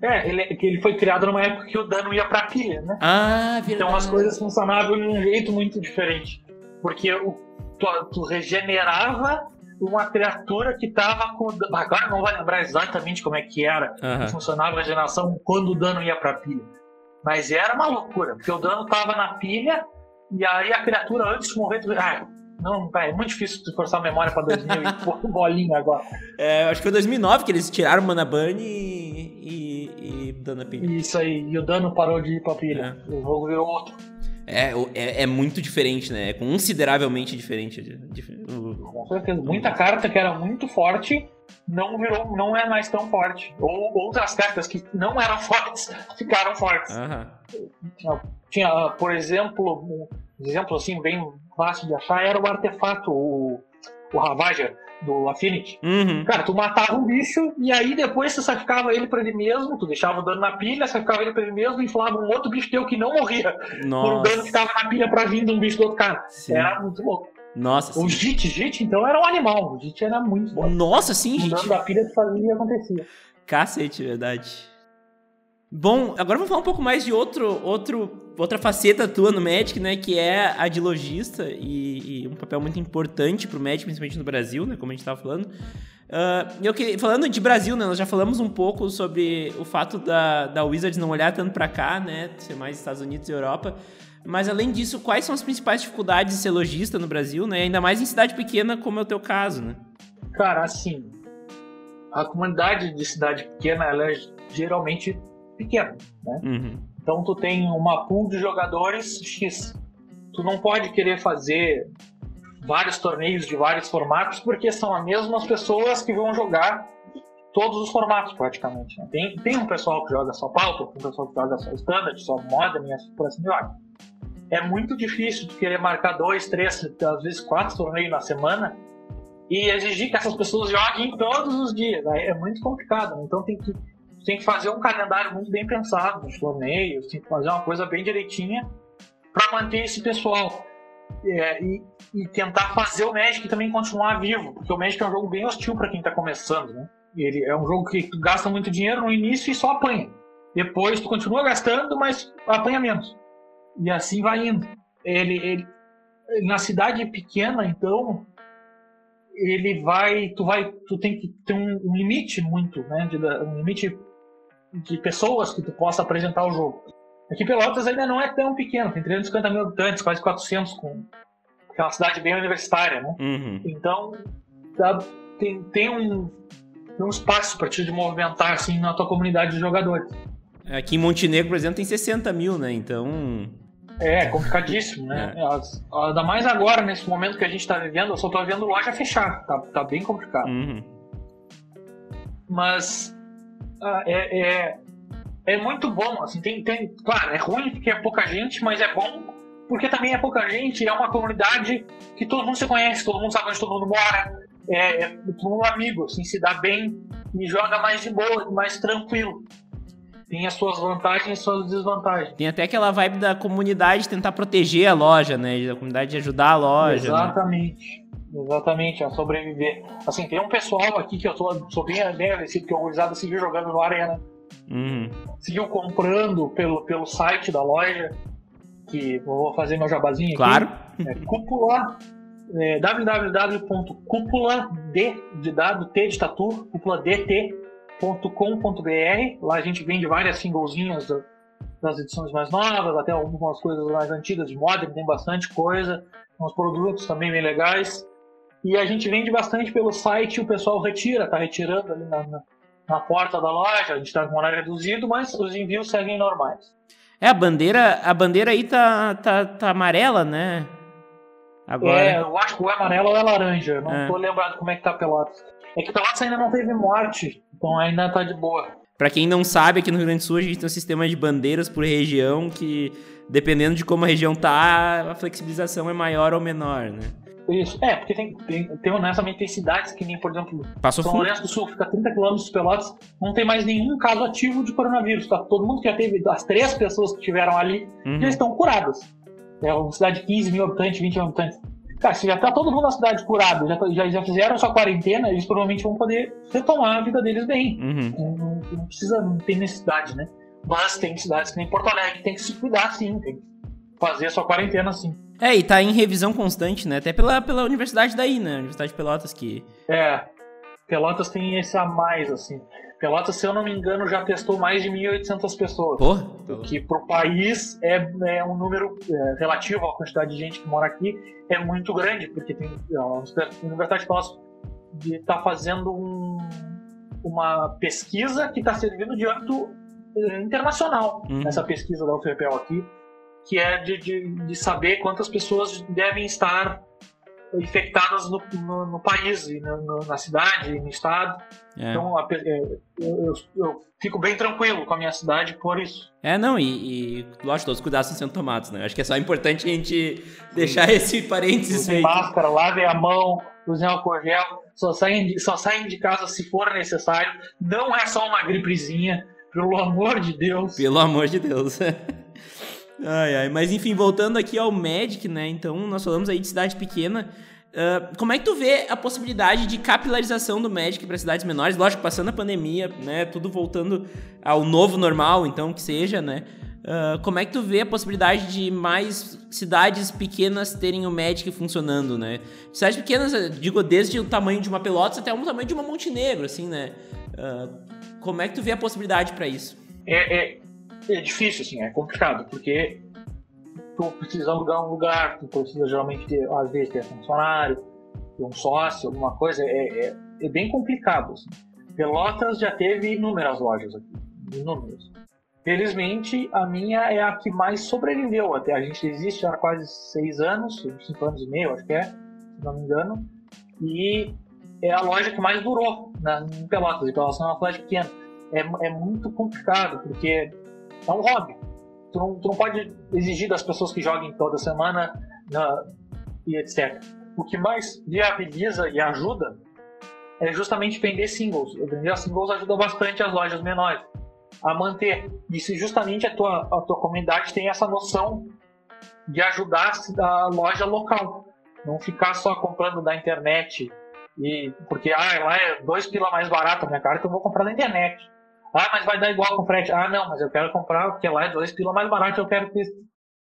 B: É, ele, ele foi criado numa época que o dano ia pra pilha, né?
A: Ah, verdade.
B: Então as coisas funcionavam de um jeito muito diferente. Porque o, tu, tu regenerava uma criatura que tava com. Agora não vai lembrar exatamente como é que era. Uhum. Funcionava a regeneração quando o dano ia pra pilha. Mas era uma loucura, porque o dano tava na pilha e aí a criatura antes de morrer. Tu... Ah, não, é muito difícil forçar a memória pra 2000 e pôr bolinha agora.
A: É, acho que foi 2009 que eles tiraram Mana Burn e, e, e dano pilha.
B: Isso aí, e o dano parou de ir pra pilha. É. O jogo virou outro.
A: É, é, é, muito diferente, né? É consideravelmente diferente. De, de,
B: Com certeza. Muita carta que era muito forte não virou, não é mais tão forte. Ou outras cartas que não eram fortes ficaram fortes.
A: Uhum.
B: Tinha, tinha, por exemplo, um exemplo assim bem fácil de achar era o artefato, o, o Ravager do Affinity.
A: Uhum.
B: Cara, tu matava um bicho e aí depois tu sacrificava ele pra ele mesmo, tu deixava o dano na pilha, sacrificava ele pra ele mesmo e inflava um outro bicho teu que não morria
A: Nossa.
B: por um dano que tava na pilha pra vir de um bicho do outro cara. Sim. Era muito louco.
A: Nossa.
B: O Jit, Jit, então era um animal. O Jit era muito bom.
A: Nossa, sim,
B: Jit. O dano da pilha tu fazia e acontecia.
A: Cacete, verdade. Bom, agora vamos falar um pouco mais de outro, outro, outra faceta tua no Magic, né? Que é a de lojista e, e um papel muito importante pro Magic, principalmente no Brasil, né? Como a gente estava falando. Uh, eu que, falando de Brasil, né? Nós já falamos um pouco sobre o fato da, da Wizards não olhar tanto para cá, né? Ser mais Estados Unidos e Europa. Mas além disso, quais são as principais dificuldades de ser lojista no Brasil, né? Ainda mais em cidade pequena, como é o teu caso, né?
B: Cara, assim, a comunidade de cidade pequena, ela é geralmente pequeno, né? Uhum. Então tu tem uma pool de jogadores X. Tu não pode querer fazer vários torneios de vários formatos porque são as mesmas pessoas que vão jogar todos os formatos praticamente. Né? Tem, tem um pessoal que joga só pauta, tem um pessoal que joga só standard, só modern e assim por assim vai. É muito difícil de querer marcar dois, três, às vezes quatro torneios na semana e exigir que essas pessoas joguem todos os dias. É muito complicado. Né? Então tem que tem que fazer um calendário muito bem pensado nos torneios, tem que fazer uma coisa bem direitinha para manter esse pessoal. É, e, e, tentar fazer o Magic também continuar vivo, porque o Magic é um jogo bem hostil para quem está começando, né? Ele é um jogo que tu gasta muito dinheiro no início e só apanha. Depois tu continua gastando, mas apanha menos. E assim vai indo. Ele, ele na cidade pequena, então, ele vai, tu vai, tu tem que ter um, limite muito, né? Um limite de pessoas que tu possa apresentar o jogo. Aqui Pelotas ainda não é tão pequeno, tem 350 mil habitantes, quase 400, com aquela cidade bem universitária, né? Uhum. Então, tá, tem, tem, um, tem um espaço para te movimentar assim na tua comunidade de jogadores.
A: Aqui em Montenegro, por exemplo, tem 60 mil, né? Então.
B: É, complicadíssimo, né? É. Ainda mais agora, nesse momento que a gente está vivendo, eu só estou vendo loja fechar, tá, tá bem complicado. Uhum. Mas é, é, é, muito bom, assim, tem, tem, claro, é ruim porque é pouca gente, mas é bom porque também é pouca gente, é uma comunidade que todo mundo se conhece, todo mundo sabe onde todo mundo mora, é, é todo mundo amigo, assim, se dá bem e joga mais de boa, mais tranquilo. Tem as suas vantagens e suas desvantagens.
A: Tem até aquela vibe da comunidade tentar proteger a loja, né? Da comunidade ajudar a loja.
B: Né? Exatamente. Né? Exatamente, a sobreviver. Assim, tem um pessoal aqui que eu tô, sou bem, bem agradecido, que o Gurizada seguiu jogando no Arena. Uhum. Seguiu comprando pelo, pelo site da loja, que vou fazer meu jabazinho
A: claro.
B: aqui. É, cúpula, é, www.cúpula de dado, T de tatu, cúpuladt.com.br. Lá a gente vende várias singlezinhas das edições mais novas, até algumas coisas mais antigas de Modern, tem bastante coisa. Uns produtos também bem legais. E a gente vende bastante pelo site o pessoal retira, tá retirando ali na, na, na porta da loja, a gente está com horário reduzido, mas os envios seguem normais.
A: É, a bandeira, a bandeira aí tá, tá, tá amarela, né?
B: Agora... É, eu acho que o amarelo ou é laranja, não é. tô lembrado como é que tá Pelotas. É que Pelotas ainda não teve morte, então ainda tá de boa.
A: Para quem não sabe, aqui no Rio Grande do Sul a gente tem um sistema de bandeiras por região que, dependendo de como a região tá, a flexibilização é maior ou menor, né?
B: Isso. É, porque tem, tem, tem honestamente tem cidades que nem, por exemplo, Passou São Lourenço do Sul, fica 30 km de Pelotas, não tem mais nenhum caso ativo de coronavírus. Tá? Todo mundo que já teve, as três pessoas que tiveram ali, uhum. já estão curadas. É uma cidade de 15 mil habitantes, 20 mil habitantes. Cara, se já tá todo mundo na cidade curado, já, tá, já, já fizeram sua quarentena, eles provavelmente vão poder retomar a vida deles bem. Uhum. Não, não, não, precisa, não tem necessidade, né? Mas tem cidades que nem Porto Alegre, tem que se cuidar sim, tem que fazer a sua quarentena sim.
A: É, e tá em revisão constante, né? Até pela, pela universidade daí, né? Universidade de Pelotas que.
B: É. Pelotas tem esse a mais, assim. Pelotas, se eu não me engano, já testou mais de 1.800 pessoas.
A: Porra!
B: O que pro país é, é um número é, relativo à quantidade de gente que mora aqui, é muito grande, porque tem a Universidade de Pelotas está fazendo um, uma pesquisa que está servindo de âmbito é, internacional, uhum. essa pesquisa da UFPEL aqui que é de, de, de saber quantas pessoas devem estar infectadas no, no, no país, no, na cidade, no estado. É. Então, é, eu, eu, eu, fico bem tranquilo com a minha cidade por isso.
A: É, não, e, e lógico, todos os cuidados estão sendo tomados, né? Acho que é só importante a gente deixar esse parênteses
B: aí. Máscara, lavem a mão, usem álcool gel, só saem, só saem de casa se for necessário. Não é só uma gripezinha, pelo amor de Deus.
A: Pelo amor de Deus. Ai, ai. Mas enfim, voltando aqui ao Magic, né? Então, nós falamos aí de cidade pequena. Uh, como é que tu vê a possibilidade de capilarização do Magic para cidades menores? Lógico, passando a pandemia, né? Tudo voltando ao novo normal, então que seja, né? Uh, como é que tu vê a possibilidade de mais cidades pequenas terem o Magic funcionando, né? Cidades pequenas, digo, desde o tamanho de uma Pelotas até o tamanho de uma Montenegro, assim, né? Uh, como é que tu vê a possibilidade para isso?
B: É, é, é, difícil, assim, é complicado, porque tu precisa alugar um lugar, tu precisa geralmente ter, às vezes, ter funcionário, ter um sócio, alguma coisa, é, é, é bem complicado, assim. Pelotas já teve inúmeras lojas aqui, inúmeras. Felizmente, a minha é a que mais sobreviveu. Até a gente existe há quase seis anos, cinco anos e meio, acho que é, se não me engano. E é a loja que mais durou na, em Pelotas. E Pelotas é uma loja pequena. É, é muito complicado, porque é um hobby. Tu não, tu não pode exigir das pessoas que joguem toda semana na, e etc. O que mais viabiliza e ajuda é justamente vender singles. Vender singles ajuda bastante as lojas menores a manter. E se justamente a tua, a tua comunidade tem essa noção de ajudar a loja local. Não ficar só comprando da internet. E, porque ah, lá é dois pila mais barato a minha cara, então eu vou comprar na internet. Ah, mas vai dar igual com frete. Ah, não, mas eu quero comprar porque lá é dois pila mais barato, eu quero ter.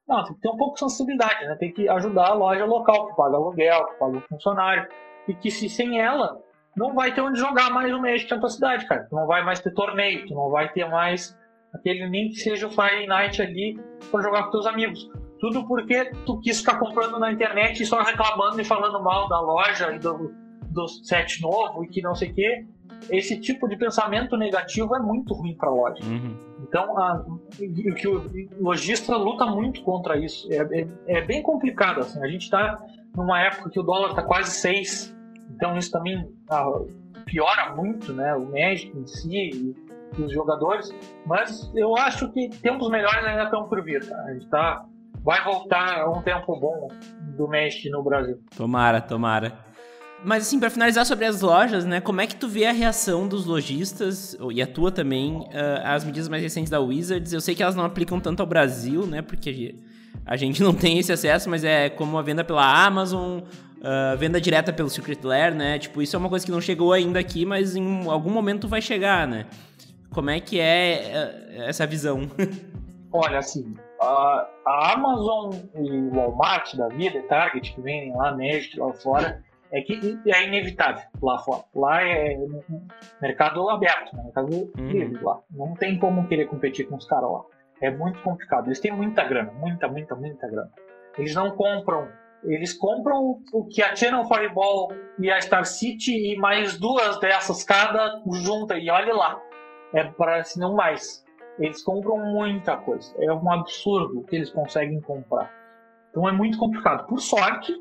B: Não, tem que ter um pouco de sensibilidade, né? Tem que ajudar a loja local, que paga aluguel, que paga o funcionário. E que se sem ela, não vai ter onde jogar mais o Magic na tua cidade, cara. Tu não vai mais ter torneio, tu não vai ter mais aquele nem que seja o Fire Night ali para jogar com teus amigos. Tudo porque tu quis ficar comprando na internet e só reclamando e falando mal da loja e do, do set novo e que não sei o quê. Esse tipo de pensamento negativo é muito ruim para a loja. Uhum. Então, a, o que o lojista luta muito contra isso. É, é, é bem complicado. Assim. A gente está numa época que o dólar está quase 6 então isso também ah, piora muito né, o Magic em si e, e, os jogadores. Mas eu acho que tempos melhores ainda estão por vir. Tá? A gente tá, vai voltar a um tempo bom do Magic no Brasil.
A: Tomara, tomara. Mas assim, para finalizar sobre as lojas, né? Como é que tu vê a reação dos lojistas e a tua também uh, às medidas mais recentes da Wizards? Eu sei que elas não aplicam tanto ao Brasil, né? Porque a gente não tem esse acesso, mas é como a venda pela Amazon Uh, venda direta pelo Secret Lair, né? Tipo, isso é uma coisa que não chegou ainda aqui, mas em algum momento vai chegar, né? Como é que é uh, essa visão?
B: Olha, assim, a, Amazon e o Walmart da vida, Target, que vendem lá, Magic, lá fora, é que é inevitável lá fora. Lá é mercado aberto, né? mercado uhum. livre lá. Não tem como querer competir com os caras lá. É muito complicado. Eles têm muita grana, muita, muita, muita grana. Eles não compram eles compram o que a Channel Fireball e a Star City e mais duas dessas cada junta e olha lá. É para se não mais. Eles compram muita coisa. É um absurdo o que eles conseguem comprar. Então é muito complicado. Por sorte,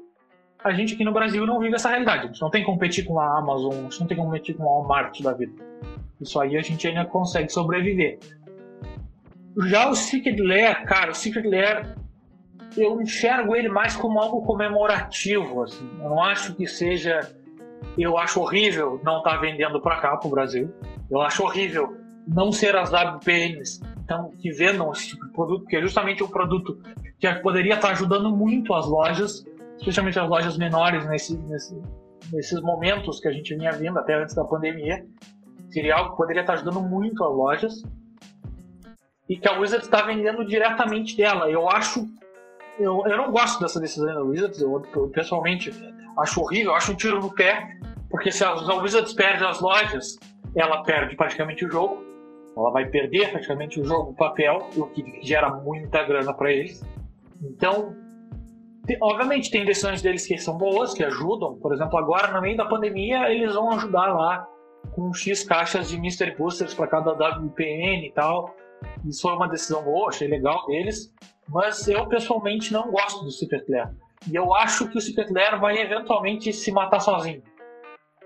B: a gente aqui no Brasil não vive essa realidade. A gente não tem que competir com a Amazon, a gente não tem que competir com a Walmart da vida. Isso aí a gente ainda consegue sobreviver. Já o Secret Lair, cara, o Secret Lair eu enxergo ele mais como algo comemorativo. Assim. Eu não acho que seja. Eu acho horrível não estar tá vendendo para cá, para o Brasil. Eu acho horrível não ser as WPNs então, que vendam esse tipo de produto, que é justamente um produto que poderia estar tá ajudando muito as lojas, especialmente as lojas menores nesse, nesse, nesses momentos que a gente vinha vindo até antes da pandemia. Seria algo que poderia estar ajudando muito as lojas e que a Wizard está vendendo diretamente dela. Eu acho eu, eu não gosto dessa decisão da Wizards, eu, eu, pessoalmente acho horrível, acho um tiro no pé, porque se a, a Wizards perde as lojas, ela perde praticamente o jogo, ela vai perder praticamente o jogo, o papel, o que gera muita grana para eles. Então, obviamente tem decisões deles que são boas, que ajudam, por exemplo, agora no meio da pandemia eles vão ajudar lá com X caixas de Mystery Boosters para cada WPN e tal. Isso foi uma decisão boa, achei legal deles. Mas eu pessoalmente não gosto do Secret Lair. E eu acho que o Secret Lair vai eventualmente se matar sozinho.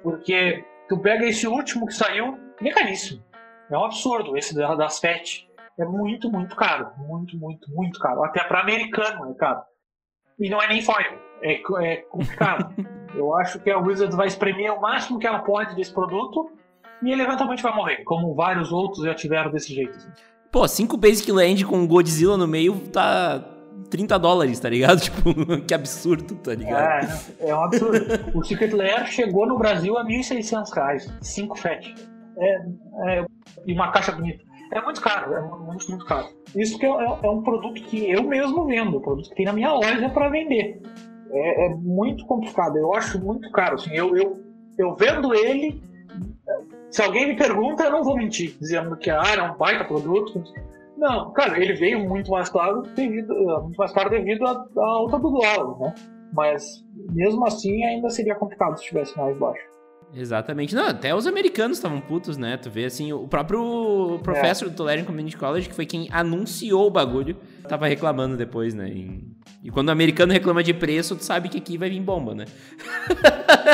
B: Porque tu pega esse último que saiu, é caríssimo. É um absurdo esse das FET. É muito, muito caro. Muito, muito, muito caro. Até para americano é caro. E não é nem foil. É, é complicado. eu acho que a Wizards vai espremer o máximo que ela pode desse produto e ele eventualmente vai morrer, como vários outros já tiveram desse jeito. Assim.
A: Pô, 5 Basic Land com Godzilla no meio tá 30 dólares, tá ligado? Tipo, que absurdo, tá ligado?
B: É, é um absurdo. o Secret Lair chegou no Brasil a 1.600 reais. 5 FAT. É, é, e uma caixa bonita. É muito caro, é muito, muito caro. Isso que é, é, um produto que eu mesmo vendo, um produto que tem na minha loja para vender. É, é, muito complicado, eu acho muito caro. Assim, eu, eu, eu vendo ele, se alguém me pergunta, eu não vou mentir, dizendo que ah, é um baita produto. Não, cara, ele veio muito mais caro devido, muito mais caro devido à, alta do dólar, né? Mas mesmo assim ainda seria complicado se estivesse mais baixo.
A: Exatamente. Não, até os americanos estavam putos, né? Tu vê assim, o próprio professor é. do Tulane Community College, que foi quem anunciou o bagulho, tava reclamando depois, né? E, e quando o americano reclama de preço, tu sabe que aqui vai vir bomba, né?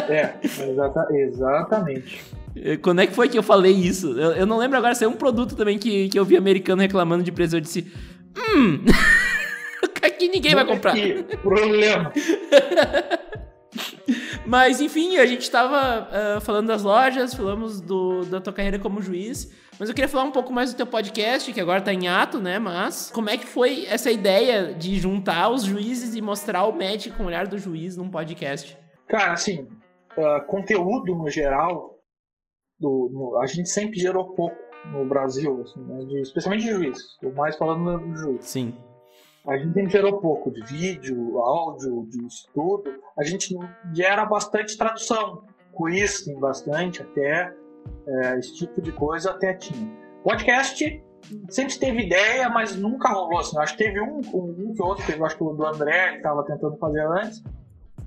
B: é, exata, exatamente.
A: Quando é que foi que eu falei isso? Eu, eu não lembro agora se é um produto também que, que eu vi americano reclamando de preço. Eu disse, hum, aqui ninguém vai comprar. Aqui,
B: problema.
A: Mas, enfim, a gente estava uh, ah, falando das lojas, falamos do, da tua carreira como juiz. Mas eu queria falar um pouco mais do teu podcast, que agora está em ato, né? Mas como é que foi essa ideia de juntar os juízes e mostrar o match com o olhar do juiz num podcast?
B: Cara, assim, uh, conteúdo no geral, do, no, a gente sempre gerou pouco no Brasil, assim, né? de, especialmente de juiz. Estou mais falando do juiz.
A: Sim
B: a gente gerou pouco de vídeo, áudio, de estudo. A gente gera bastante tradução. Quiz tem bastante até. É, esse tipo de coisa até tinha. Podcast sempre teve ideia, mas nunca rolou. Assim. Acho que teve um, um, um que outro, teve, acho que o do André, que estava tentando fazer antes.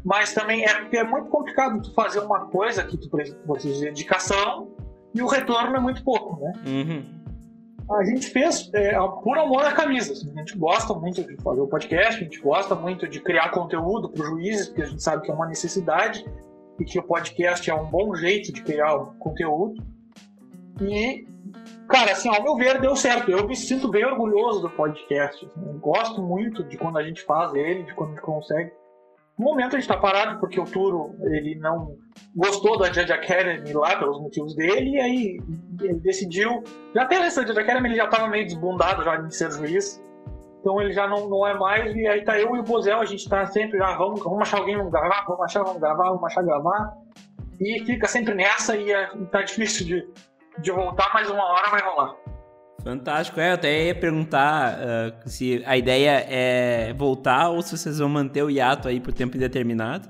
B: Mas também é porque é muito complicado tu fazer uma coisa que tu precisa de dedicação e o retorno é muito pouco, né?
A: Uhum
B: a gente fez é, por amor à camisa. Assim. A gente gosta muito de fazer o podcast, a gente gosta muito de criar conteúdo para os juízes, porque a gente sabe que é uma necessidade e que o podcast é um bom jeito de criar conteúdo. E, cara, assim, ao meu ver, deu certo. Eu me sinto bem orgulhoso do podcast. Assim. gosto muito de quando a gente faz ele, de quando a gente consegue no momento a gente está parado porque o Turo ele não gostou da Judge Academy lá pelos motivos dele e aí ele decidiu. Já até nessa Judge Academy ele já estava meio desbundado já de ser juiz. Então ele já não, não é mais, e aí tá eu e o Bozel, a gente tá sempre, já ah, vamos, vamos achar alguém, vamos gravar, vamos achar, vamos gravar, vamos achar gravar. E fica sempre nessa e é, tá difícil de, de voltar, mas uma hora vai rolar.
A: Fantástico, é, eu até ia perguntar uh, se a ideia é voltar ou se vocês vão manter o hiato aí por tempo indeterminado.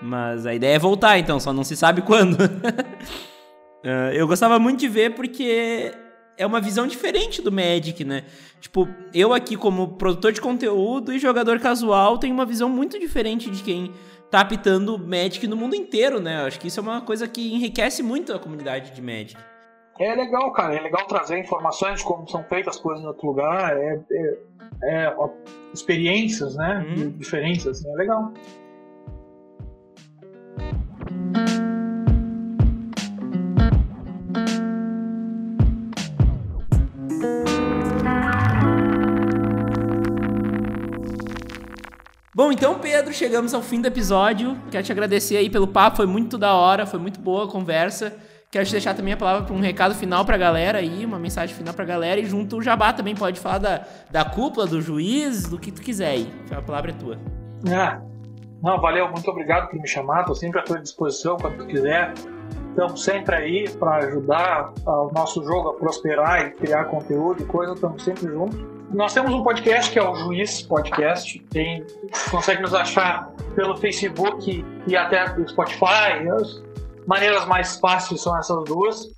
A: Mas a ideia é voltar, então, só não se sabe quando. uh, eu gostava muito de ver porque é uma visão diferente do Magic, né? Tipo, eu aqui como produtor de conteúdo e jogador casual tenho uma visão muito diferente de quem tá apitando Magic no mundo inteiro, né? Eu acho que isso é uma coisa que enriquece muito a comunidade de Magic.
B: É legal, cara. É legal trazer informações de como são feitas as coisas em outro lugar. É, é, é experiências, né? Uhum. Diferentes, assim. É legal.
A: Bom, então, Pedro, chegamos ao fim do episódio. Quero te agradecer aí pelo papo, foi muito da hora, foi muito boa a conversa. Quero te deixar também a palavra para um recado final para a galera aí, uma mensagem final para a galera. E junto o Jabá também pode falar da, da cúpula, do juiz, do que tu quiser aí. A palavra é tua.
B: Ah, não, valeu, muito obrigado por me chamar. Estou sempre à tua disposição quando tu quiser. Estamos sempre aí para ajudar o nosso jogo a prosperar e criar conteúdo e coisa. Estamos sempre juntos. Nós temos um podcast que é o Juiz Podcast. Tem, consegue nos achar pelo Facebook e até do Spotify maneiras mais fáceis são essas duas.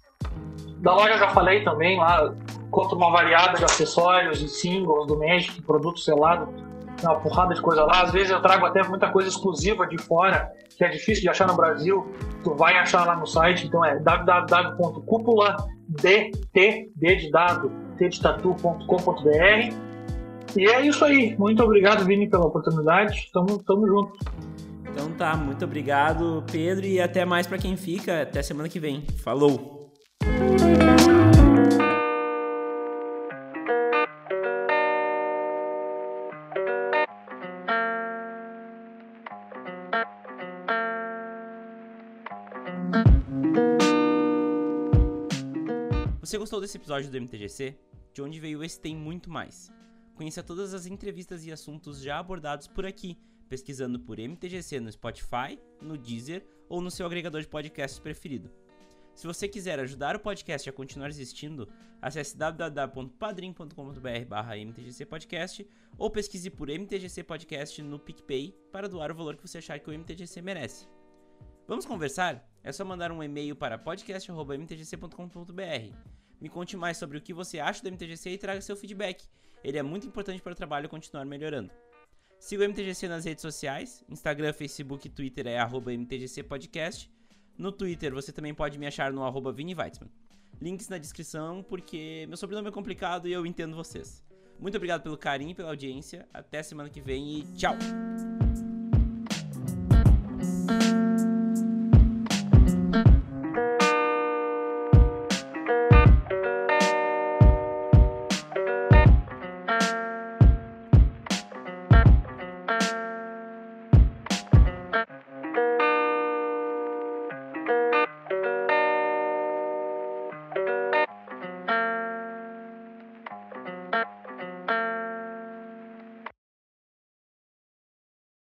B: Da loja eu já falei também, lá conta uma variada de acessórios e singles do Magic, produto selado, uma porrada de coisa lá. Às vezes eu trago até muita coisa exclusiva de fora, que é difícil de achar no Brasil. Tu vai achar lá no site, então é www.cúpuladt, de dado, tdtatu.com.br. E é isso aí. Muito obrigado, Vini, pela oportunidade. Tamo, tamo junto.
A: Então tá, muito obrigado, Pedro, e até mais para quem fica. Até semana que vem. Falou! Você gostou desse episódio do MTGC? de onde veio esse tem muito mais. Conheça todas as entrevistas e assuntos já abordados por aqui, pesquisando por MTGC no Spotify, no Deezer ou no seu agregador de podcasts preferido. Se você quiser ajudar o podcast a continuar existindo, acesse www.padrim.com.br mtgcpodcast ou pesquise por MTGC Podcast no PicPay para doar o valor que você achar que o MTGC merece. Vamos conversar? É só mandar um e-mail para podcast.mtgc.com.br. Me conte mais sobre o que você acha do MTGC e traga seu feedback. Ele é muito importante para o trabalho continuar melhorando. Siga o MTGC nas redes sociais, Instagram, Facebook e Twitter é arroba MTGC Podcast. No Twitter você também pode me achar no arroba Vini Weitzman. Links na descrição, porque meu sobrenome é complicado e eu entendo vocês. Muito obrigado pelo carinho e pela audiência. Até semana que vem e tchau!